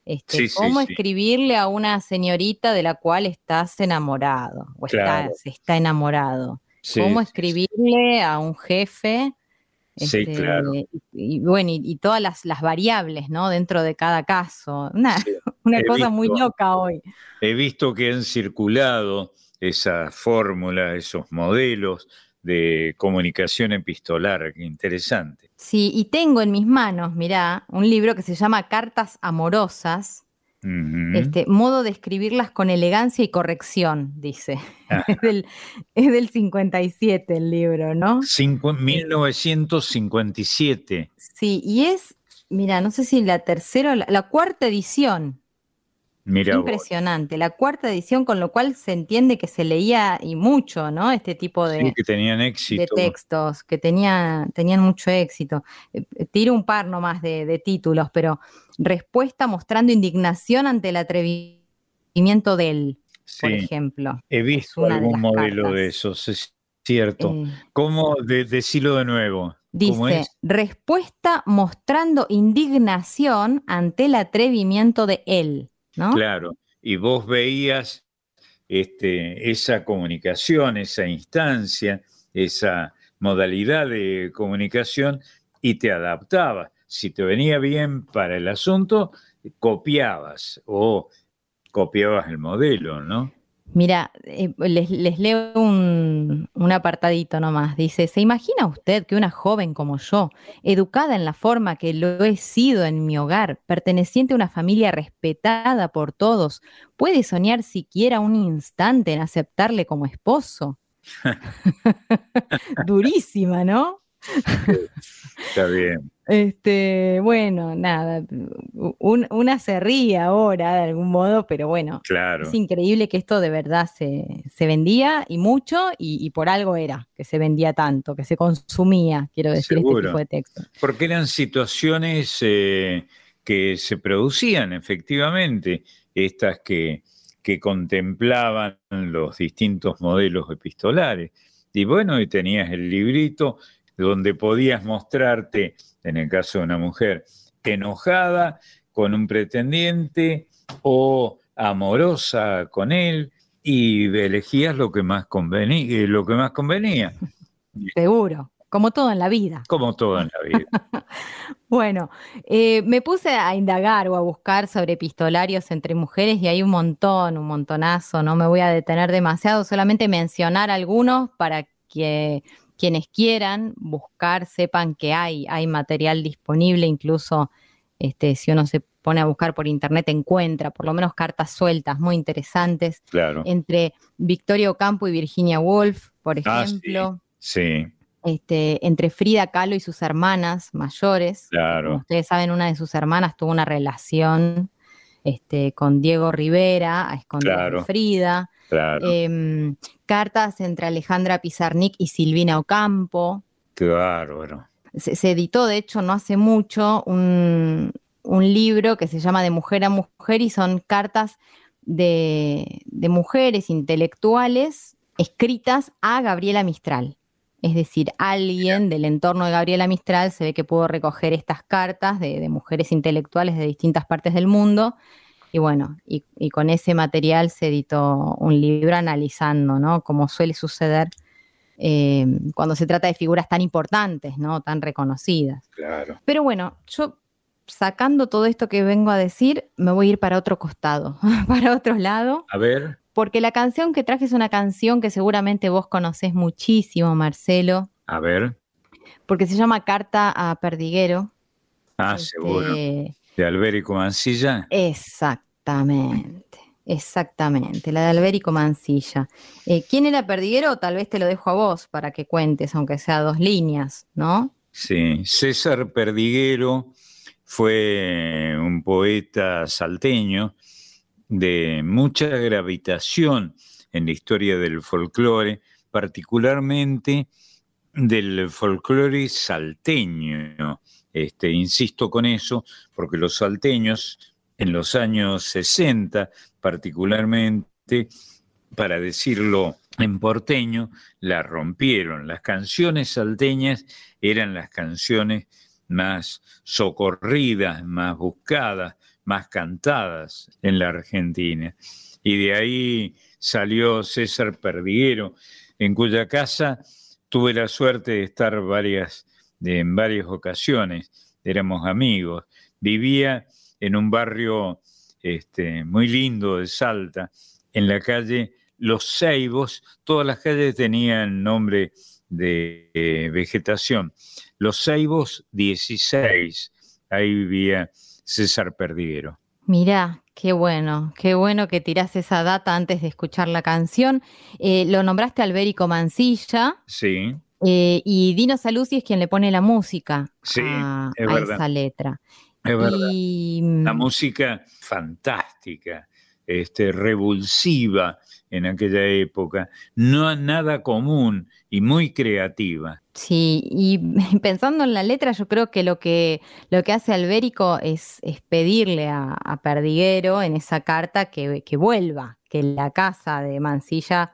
este, cómo escribirle a una señorita de la cual estás enamorado o está, está enamorado. cómo escribirle a un jefe. sí, este, claro. Y, bueno, y, todas las, variables, ¿no? Dentro de cada caso. Una, una cosa muy loca hoy. He visto que han circulado esa fórmula, esos modelos de comunicación epistolar, interesante. Sí, y tengo en mis manos, mirá, un libro que se llama Cartas Amorosas, este, modo de escribirlas con elegancia y corrección, dice. Ah. es, del, es, del, 57 el libro, ¿no? 1957. Sí, y es, mira, no sé si la tercera o la cuarta edición Impresionante. La cuarta edición, con lo cual se entiende que se leía y mucho, ¿no? Este tipo de, que tenían éxito. de textos, que tenía, tenían mucho éxito. Eh, eh, tiro un par nomás de, de títulos, pero respuesta mostrando indignación ante el atrevimiento de él, por ejemplo. He visto algún modelo de esos, es cierto. Eh, ¿Cómo? decirlo de nuevo. Dice, respuesta mostrando indignación ante el atrevimiento de él. Claro, y vos veías este, esa comunicación, esa instancia, esa modalidad de comunicación y te adaptabas. Si te venía bien para el asunto, copiabas o copiabas el modelo, ¿no? Mira, eh, les, leo un, un, apartadito nomás. Dice, ¿se imagina usted que una joven como yo, educada en la forma que lo he sido en mi hogar, perteneciente a una familia respetada por todos, puede soñar siquiera un instante en aceptarle como esposo? Durísima, ¿no? Está bien. Este, bueno, nada, una se ríe ahora de algún modo, pero bueno, claro. es increíble que esto de verdad se, vendía y mucho y, por algo era que se vendía tanto, que se consumía, quiero decir, este tipo de texto. Porque eran situaciones eh, que se producían efectivamente, estas que, que contemplaban los distintos modelos epistolares. Y bueno, y tenías el librito donde podías mostrarte, en el caso de una mujer, enojada con un pretendiente o amorosa con él y elegías lo que más convenía, eh, lo que más convenía. Seguro, como todo en la vida. Como todo en la vida. bueno, eh, me puse a indagar o a buscar sobre epistolarios entre mujeres y hay un montón, un montonazo, no me voy a detener demasiado, solamente mencionar algunos para que quienes quieran buscar sepan que hay, hay material disponible, incluso este, si uno se pone a buscar por internet encuentra por lo menos cartas sueltas muy interesantes claro. entre Victoria Ocampo y Virginia Woolf, por ah, ejemplo. sí. Este, entre Frida Kahlo y sus hermanas mayores. Claro. Como ustedes saben, una de sus hermanas tuvo una relación este, con Diego Rivera, a esconder de Frida. Em, cartas entre Alejandra Pizarnik y Silvina Ocampo. Qué bárbaro. Se, editó, de hecho, no hace mucho, un, libro que se llama De Mujer a Mujer y son cartas de, mujeres intelectuales escritas a Gabriela Mistral. Es decir, alguien del entorno de Gabriela Mistral se ve que pudo recoger estas cartas de, mujeres intelectuales de distintas partes del mundo. Y bueno, y, con ese material se editó un libro analizando, ¿no? Como suele suceder eh, cuando se trata de figuras tan importantes, ¿no? Tan reconocidas. Claro. Pero bueno, yo sacando todo esto que vengo a decir, me voy a ir para otro costado, para otro lado. A ver porque la canción que traje es una canción que seguramente vos conocés muchísimo, Marcelo. A ver. Porque se llama Carta a Perdiguero. Ah, este, seguro. De Albérico Mancilla. Exactamente, exactamente, la de Albérico Mancilla. Eh, ¿Quién era Perdiguero? Tal vez te lo dejo a vos para que cuentes, aunque sea dos líneas, ¿no? Sí, César Perdiguero fue un poeta salteño de mucha gravitación en la historia del folclore, particularmente del folclore salteño. Este, insisto con eso, porque los salteños en los años 60, particularmente, para decirlo en porteño, la rompieron. Las canciones salteñas eran las canciones más socorridas, más buscadas, más cantadas en la Argentina. Y de ahí salió César Perdiguero, en cuya casa tuve la suerte de estar varias, en varias ocasiones, éramos amigos. Vivía en un barrio este, muy lindo de Salta, en la calle Los Ceibos, todas las calles tenían nombre de eh, vegetación. Los Ceibos 16, ahí vivía César Perdiguero. Mirá, qué bueno, qué bueno que tirás esa data antes de escuchar la canción. Eh, lo nombraste Albérico Mancilla. Sí. Eh, y Dino Saluzzi es quien le pone la música a, esa letra. Es verdad. La música fantástica, este, revulsiva en aquella época, no nada común y muy creativa. Sí, y pensando en la letra, yo creo que lo que, lo que hace Albérico es, es pedirle a, Perdiguero en esa carta que, que, vuelva, que en la casa de Mansilla,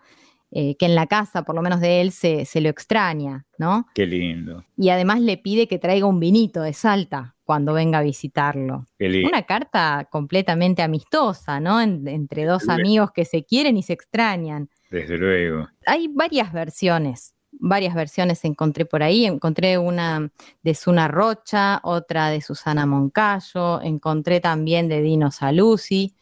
eh, que en la casa, por lo menos de él, se, se lo extraña, ¿no? Qué lindo. Y además le pide que traiga un vinito de Salta cuando venga a visitarlo. Una carta completamente amistosa, ¿no? entre dos amigos que se quieren y se extrañan. Desde luego. Hay varias versiones, varias versiones encontré por ahí. Encontré una de Suna Rocha, otra de Susana Moncayo, encontré también de Dino Saluzzi,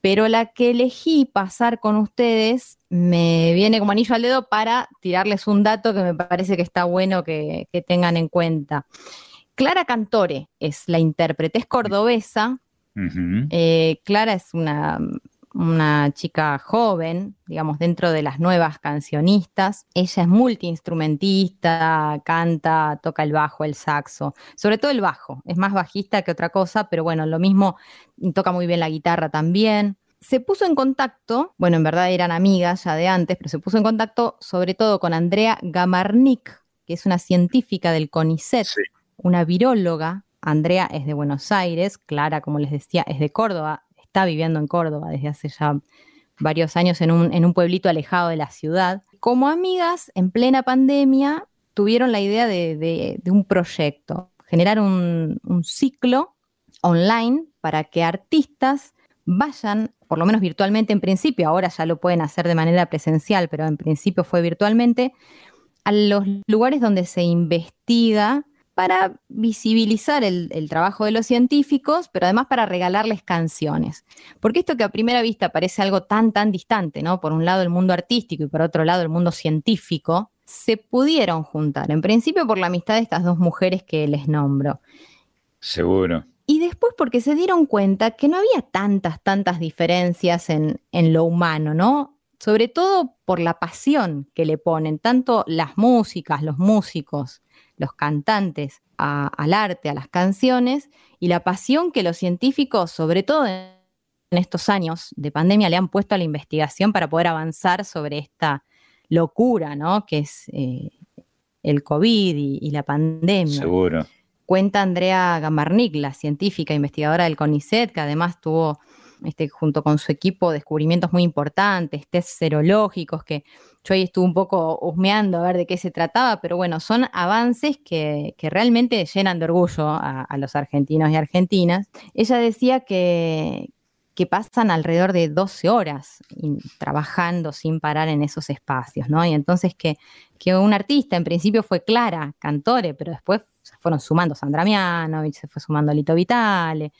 pero la que elegí pasar con ustedes me viene como anillo al dedo para tirarles un dato que me parece que está bueno que tengan en cuenta. Clara Cantore es la intérprete, es cordobesa. Eh, Clara es una, una chica joven, digamos, dentro de las nuevas cancionistas. Ella es multiinstrumentista, canta, toca el bajo, el saxo, sobre todo el bajo. Es más bajista que otra cosa, pero bueno, lo mismo, toca muy bien la guitarra también. Se puso en contacto, bueno, en verdad eran amigas ya de antes, pero se puso en contacto sobre todo con Andrea Gamarnik, que es una científica del CONICET una viróloga. Andrea es de Buenos Aires, Clara, como les decía, es de Córdoba, está viviendo en Córdoba desde hace ya varios años en un, pueblito alejado de la ciudad. Como amigas, en plena pandemia, tuvieron la idea de, un proyecto, generar un, un ciclo online para que artistas vayan, por lo menos virtualmente en principio, ahora ya lo pueden hacer de manera presencial, pero en principio fue virtualmente, a los lugares donde se investiga para visibilizar el, trabajo de los científicos, pero además para regalarles canciones. Porque esto que a primera vista parece algo tan, tan distante, ¿no? Por un lado el mundo artístico y por otro lado el mundo científico, se pudieron juntar. En principio por la amistad de estas dos mujeres que les nombro. Seguro. Y después porque se dieron cuenta que no había tantas, tantas diferencias en, en lo humano, ¿no? Sobre todo por la pasión que le ponen, tanto las músicas, los músicos, los cantantes al arte, a las canciones, y la pasión que los científicos, sobre todo en estos años de pandemia, le han puesto a la investigación para poder avanzar sobre esta locura, ¿no? Que es eh, el COVID y, la pandemia. Seguro. Cuenta Andrea Gamarnik, la científica investigadora del CONICET, que además tuvo este, junto con su equipo, descubrimientos muy importantes, test serológicos, que yo ahí estuve un poco husmeando a ver de qué se trataba, pero bueno, son avances que, realmente llenan de orgullo a, los argentinos y argentinas. Ella decía que, que pasan alrededor de 12 horas trabajando sin parar en esos espacios, ¿no? Y entonces que, que un artista en principio fue Clara, cantore, pero después se fueron sumando Sandra Mianovich, se fue sumando Lito Vitale,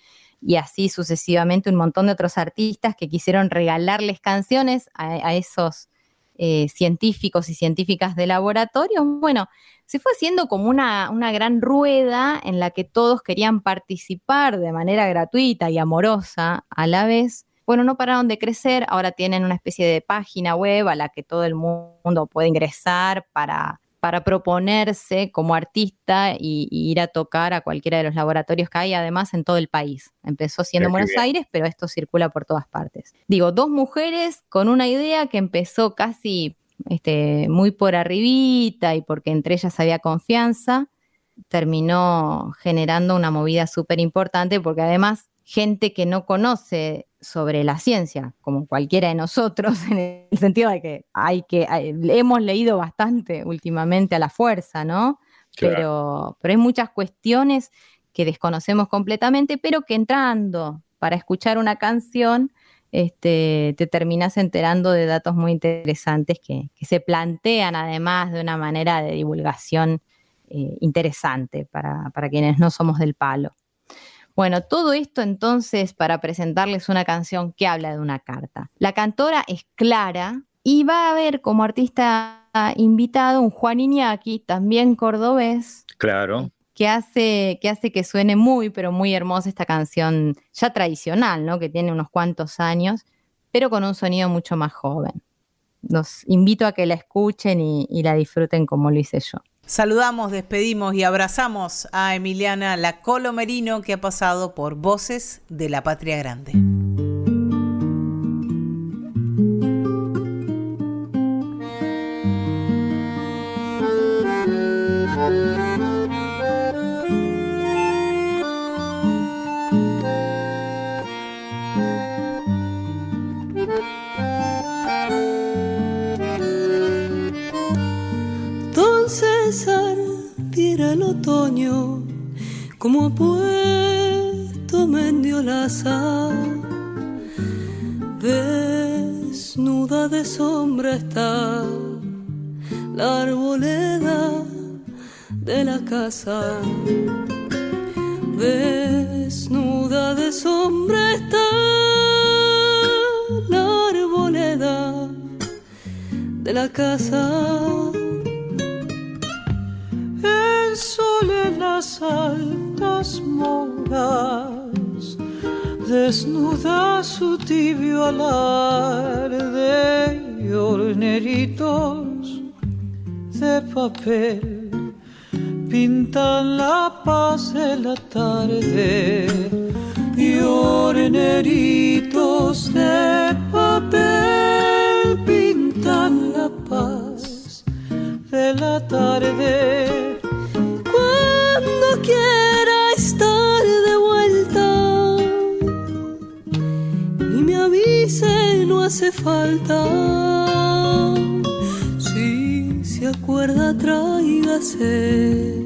y así sucesivamente un montón de otros artistas que quisieron regalarles canciones a, esos eh, científicos y científicas de laboratorio. Bueno, se fue haciendo como una, una, gran rueda en la que todos querían participar de manera gratuita y amorosa a la vez. Bueno, no pararon de crecer, ahora tienen una especie de página web a la que todo el mundo puede ingresar para para proponerse como artista y, ir a tocar a cualquiera de los laboratorios que hay, además en todo el país. Empezó siendo en Buenos Aires, pero esto circula por todas partes. Digo, dos mujeres con una idea que empezó casi este, muy por arribita y porque entre ellas había confianza, terminó generando una movida súper importante porque además gente que no conoce sobre la ciencia, como cualquiera de nosotros, en el sentido de que hay que, hemos leído bastante últimamente a la fuerza, ¿no? Pero, pero hay muchas cuestiones que desconocemos completamente, pero que entrando para escuchar una canción, este, te terminas enterando de datos muy interesantes que, se plantean además de una manera de divulgación eh, interesante para, para quienes no somos del palo. Bueno, todo esto entonces para presentarles una canción que habla de una carta. La cantora es Clara y va a haber como artista invitado un Juan Iñaki, también cordobés. Claro. Que hace, que hace que suene muy, pero muy hermosa esta canción ya tradicional, ¿no? Que tiene unos cuantos años, pero con un sonido mucho más joven. Los invito a que la escuchen y la disfruten como lo hice yo. Saludamos, despedimos y abrazamos a Emiliana Lacolo Merino que ha pasado por Voces de la Patria Grande. El otoño, como ha puesto Mendiolaza, desnuda de sombra está la arboleda de la casa. Desnuda de sombra está la arboleda de la casa altas moras, desnuda su tibio alar de horneritos de papel, pintan la paz de la tarde y horneritos de papel. Pintan la paz de la tarde falta. Si se acuerda, tráigase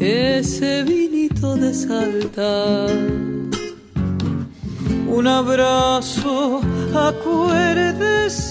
ese vinito de salta. Un abrazo, acuérdese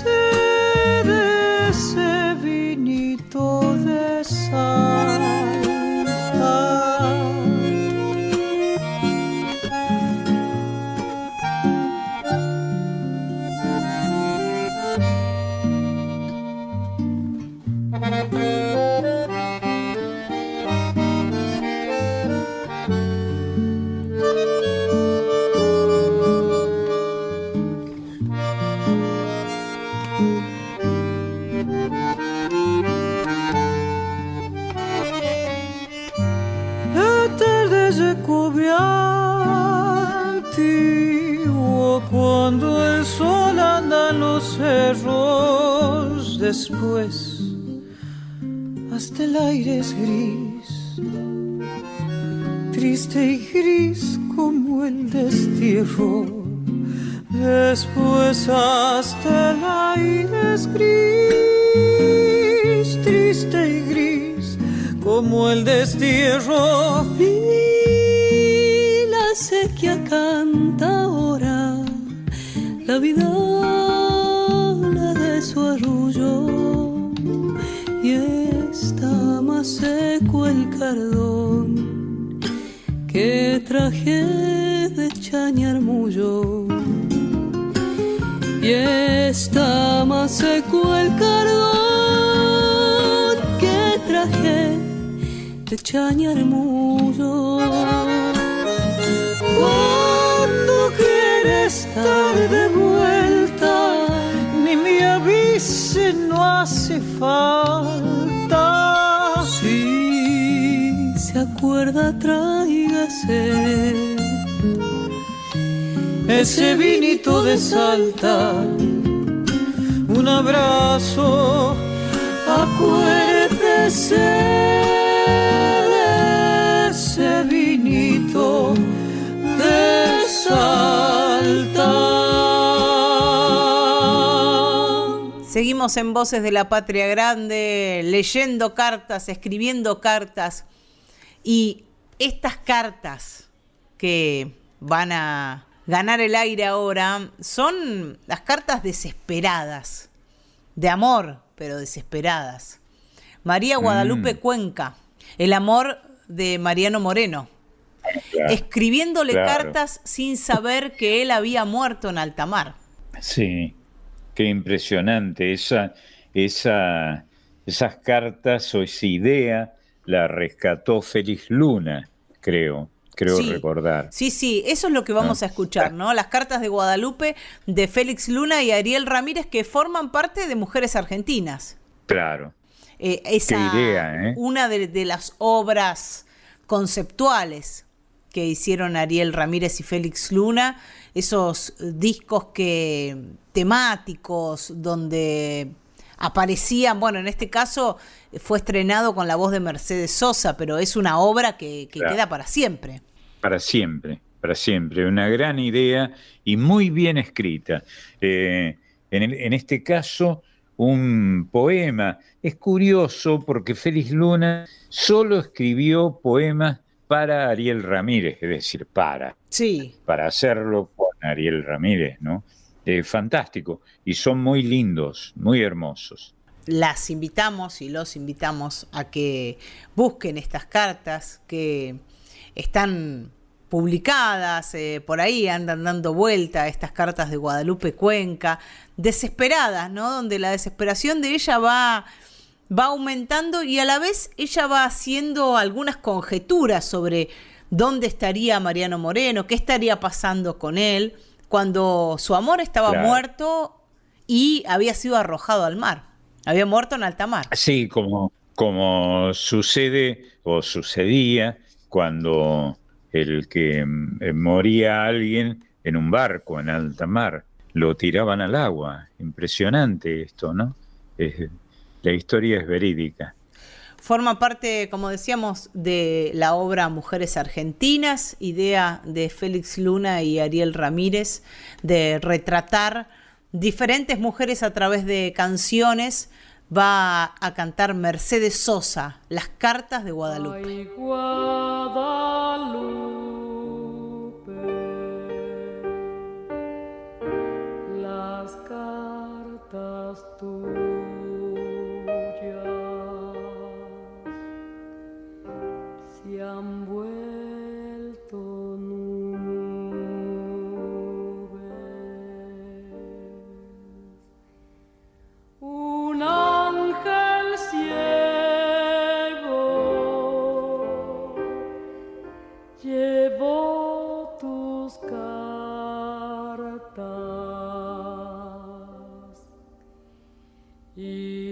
Salta, un abrazo, acuérdese de ese vinito de Salta. Seguimos en Voces de la Patria Grande, leyendo cartas, escribiendo cartas y estas cartas que van a ganar el aire ahora son las cartas desesperadas, de amor, pero desesperadas. María Guadalupe mm. Cuenca, el amor de Mariano Moreno, escribiéndole cartas sin saber que él había muerto en alta mar. Sí, qué impresionante. Esa, esa, esas cartas o esa idea la rescató Félix Luna, creo creo recordar. Sí, sí, eso es lo que vamos ah. a escuchar, ¿no? Las cartas de Guadalupe de Félix Luna y Ariel Ramírez que forman parte de Mujeres Argentinas. Claro. Eh, esa, idea, ¿eh? Una de, las obras conceptuales que hicieron Ariel Ramírez y Félix Luna, esos discos que temáticos donde aparecían, bueno, en este caso fue estrenado con la voz de Mercedes Sosa, pero es una obra que, queda para siempre. Para siempre, para siempre. Una gran idea y muy bien escrita. Eh, en, este caso, un poema. Es curioso porque Félix Luna solo escribió poemas para Ariel Ramírez, es decir, para. Sí. Para hacerlo con Ariel Ramírez, ¿no? Eh, fantástico. Y son muy lindos, muy hermosos las invitamos y los invitamos a que busquen estas cartas que están publicadas, eh, por ahí andan dando vuelta estas cartas de Guadalupe Cuenca, desesperadas, ¿no? Donde la desesperación de ella va, va aumentando y a la vez ella va haciendo algunas conjeturas sobre dónde estaría Mariano Moreno, qué estaría pasando con él, cuando su amor estaba muerto y había sido arrojado al mar. Había muerto en alta mar. Sí, como, como sucede o sucedía cuando el que eh, moría alguien en un barco en alta mar, lo tiraban al agua. Impresionante esto, ¿no? la historia es verídica. Forma parte, como decíamos, de la obra Mujeres Argentinas, idea de Félix Luna y Ariel Ramírez, de retratar diferentes mujeres a través de canciones va a cantar Mercedes Sosa, Las cartas de Guadalupe. las cartas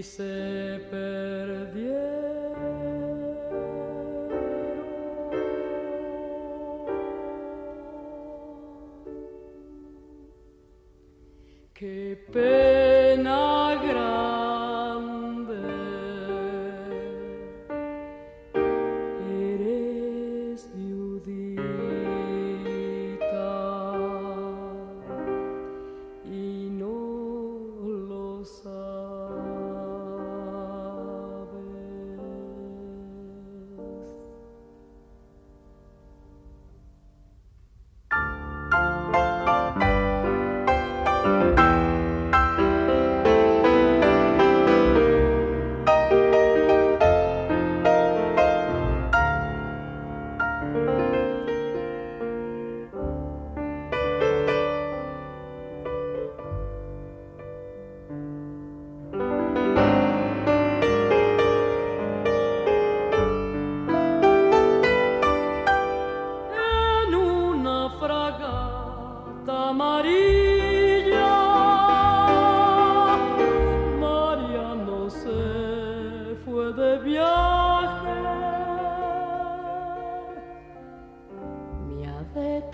y se perdieron. Qué pena.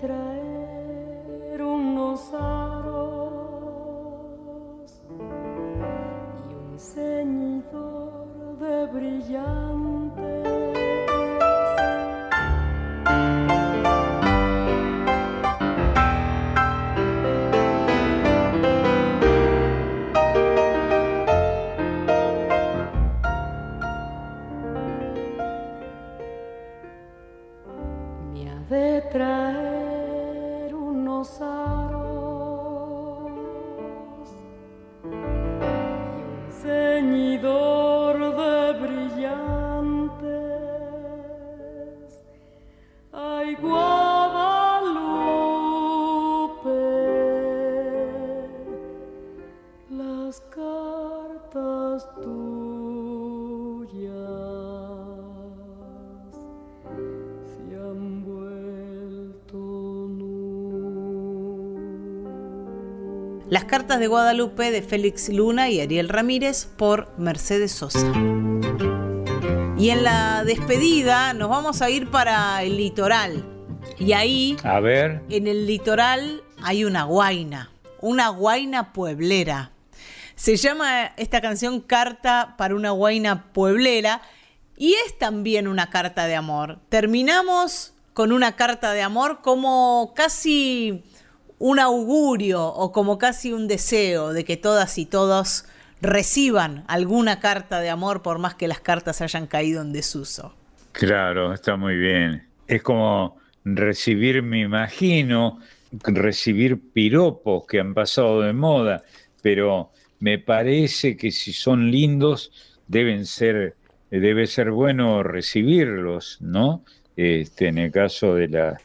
Las cartas de Guadalupe de Félix Luna y Ariel Ramírez por Mercedes Sosa. Y en la despedida nos vamos a ir para el litoral. Y ahí, a ver, en el litoral hay una guaina, una guaina pueblera. Se llama esta canción Carta para una guaina pueblera y es también una carta de amor. Terminamos con una carta de amor como casi un augurio o como casi un deseo de que todas y todos reciban alguna carta de amor por más que las cartas hayan caído en desuso. Claro, está muy bien. Es como recibir, me imagino, recibir piropos que han pasado de moda, pero me parece que si son lindos deben ser, debe ser bueno recibirlos, ¿no? Este, en el caso de, la,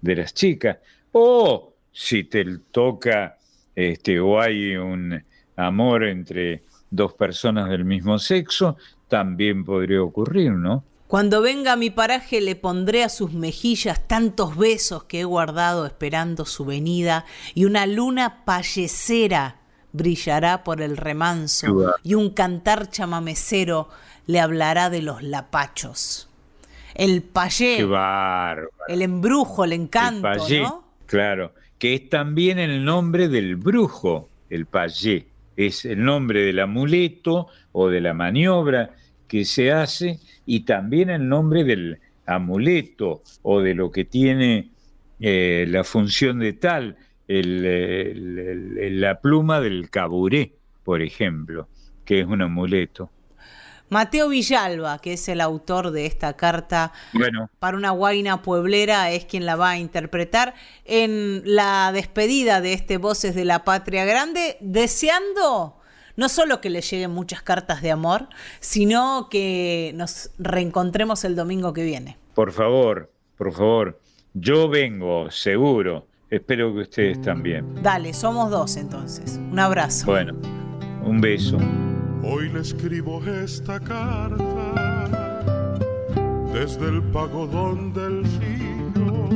de las chicas. O si te toca este, o hay un amor entre dos personas del mismo sexo, también podría ocurrir, ¿no? Cuando venga a mi paraje le pondré a sus mejillas tantos besos que he guardado esperando su venida y una luna payecera brillará por el remanso y un cantar chamamecero le hablará de los lapachos. El payé, el embrujo, el encanto, ¿no? Claro que es también el nombre del brujo, el payé. Es el nombre del amuleto o de la maniobra que se hace y también el nombre del amuleto o de lo que tiene eh, la función de tal, la pluma del caburé, por ejemplo, que es un amuleto. Mateo Villalba, que es el autor de esta carta para una guaina pueblera, es quien la va a interpretar en la despedida de este Voces de la Patria Grande, deseando no solo que le lleguen muchas cartas de amor, sino que nos reencontremos el domingo que viene. Por favor, por favor, yo vengo, seguro. Espero que ustedes también. Dale, somos dos entonces. Un abrazo. Bueno, un beso. Hoy le escribo esta carta desde el pagodón del río.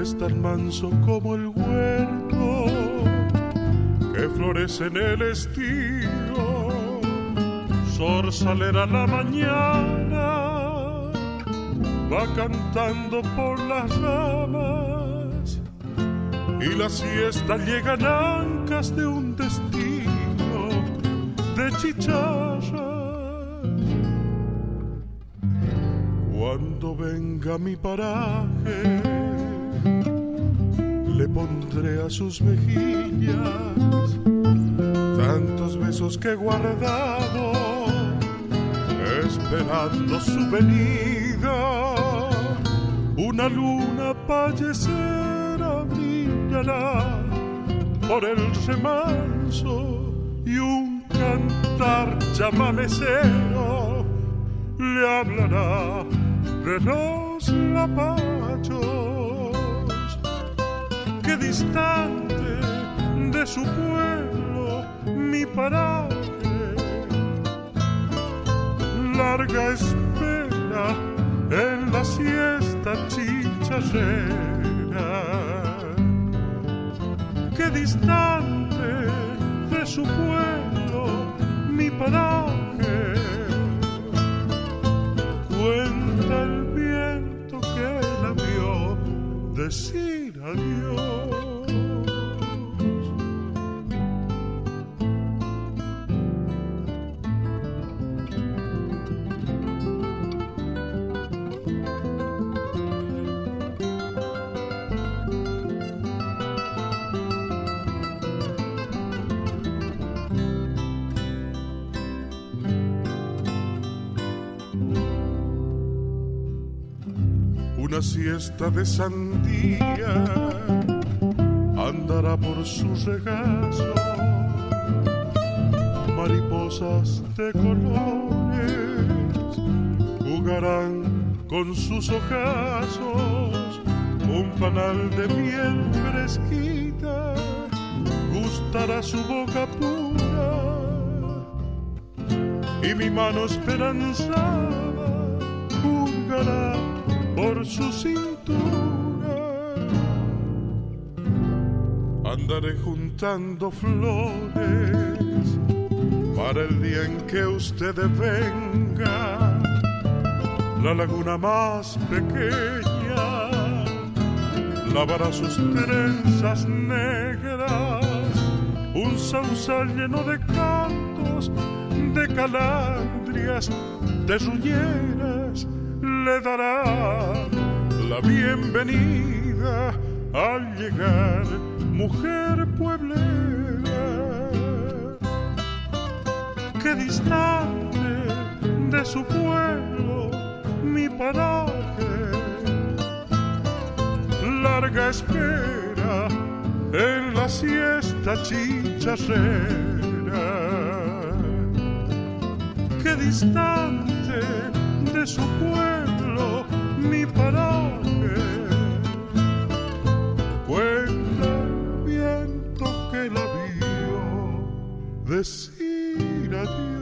Es tan manso como el huerto que florece en el estío. Sorsalera la mañana va cantando por las ramas y la siesta llegan ancas de un destino chicharra. Cuando venga mi paraje, le pondré a sus mejillas tantos besos que he guardado, esperando su venida. Una luna payecera brillará por el remanso y un cantar chamamecero le hablará de los lapachos que distante de su pueblo mi paraje. Larga espera en la siesta chicharrera que distante de su pueblo mi paraje. Cuenta el viento que la vio decir adiós. Siesta de sandía andará por su regazo. Mariposas de colores jugarán con sus ojazos. Un panal de miel fresquita gustará su boca pura y mi mano esperanzada jugará por su cintura. Andaré juntando flores para el día en que usted venga. La laguna más pequeña lavará sus trenzas negras. Un sausal lleno de cantos, de calandrias, de ruñeras le dará la bienvenida al llegar, mujer pueblera. Qué distante de su pueblo mi paraje, larga espera en la siesta chicharrera. Qué distante de su pueblo mi paraje. Cuenta el viento que la vio decir adiós.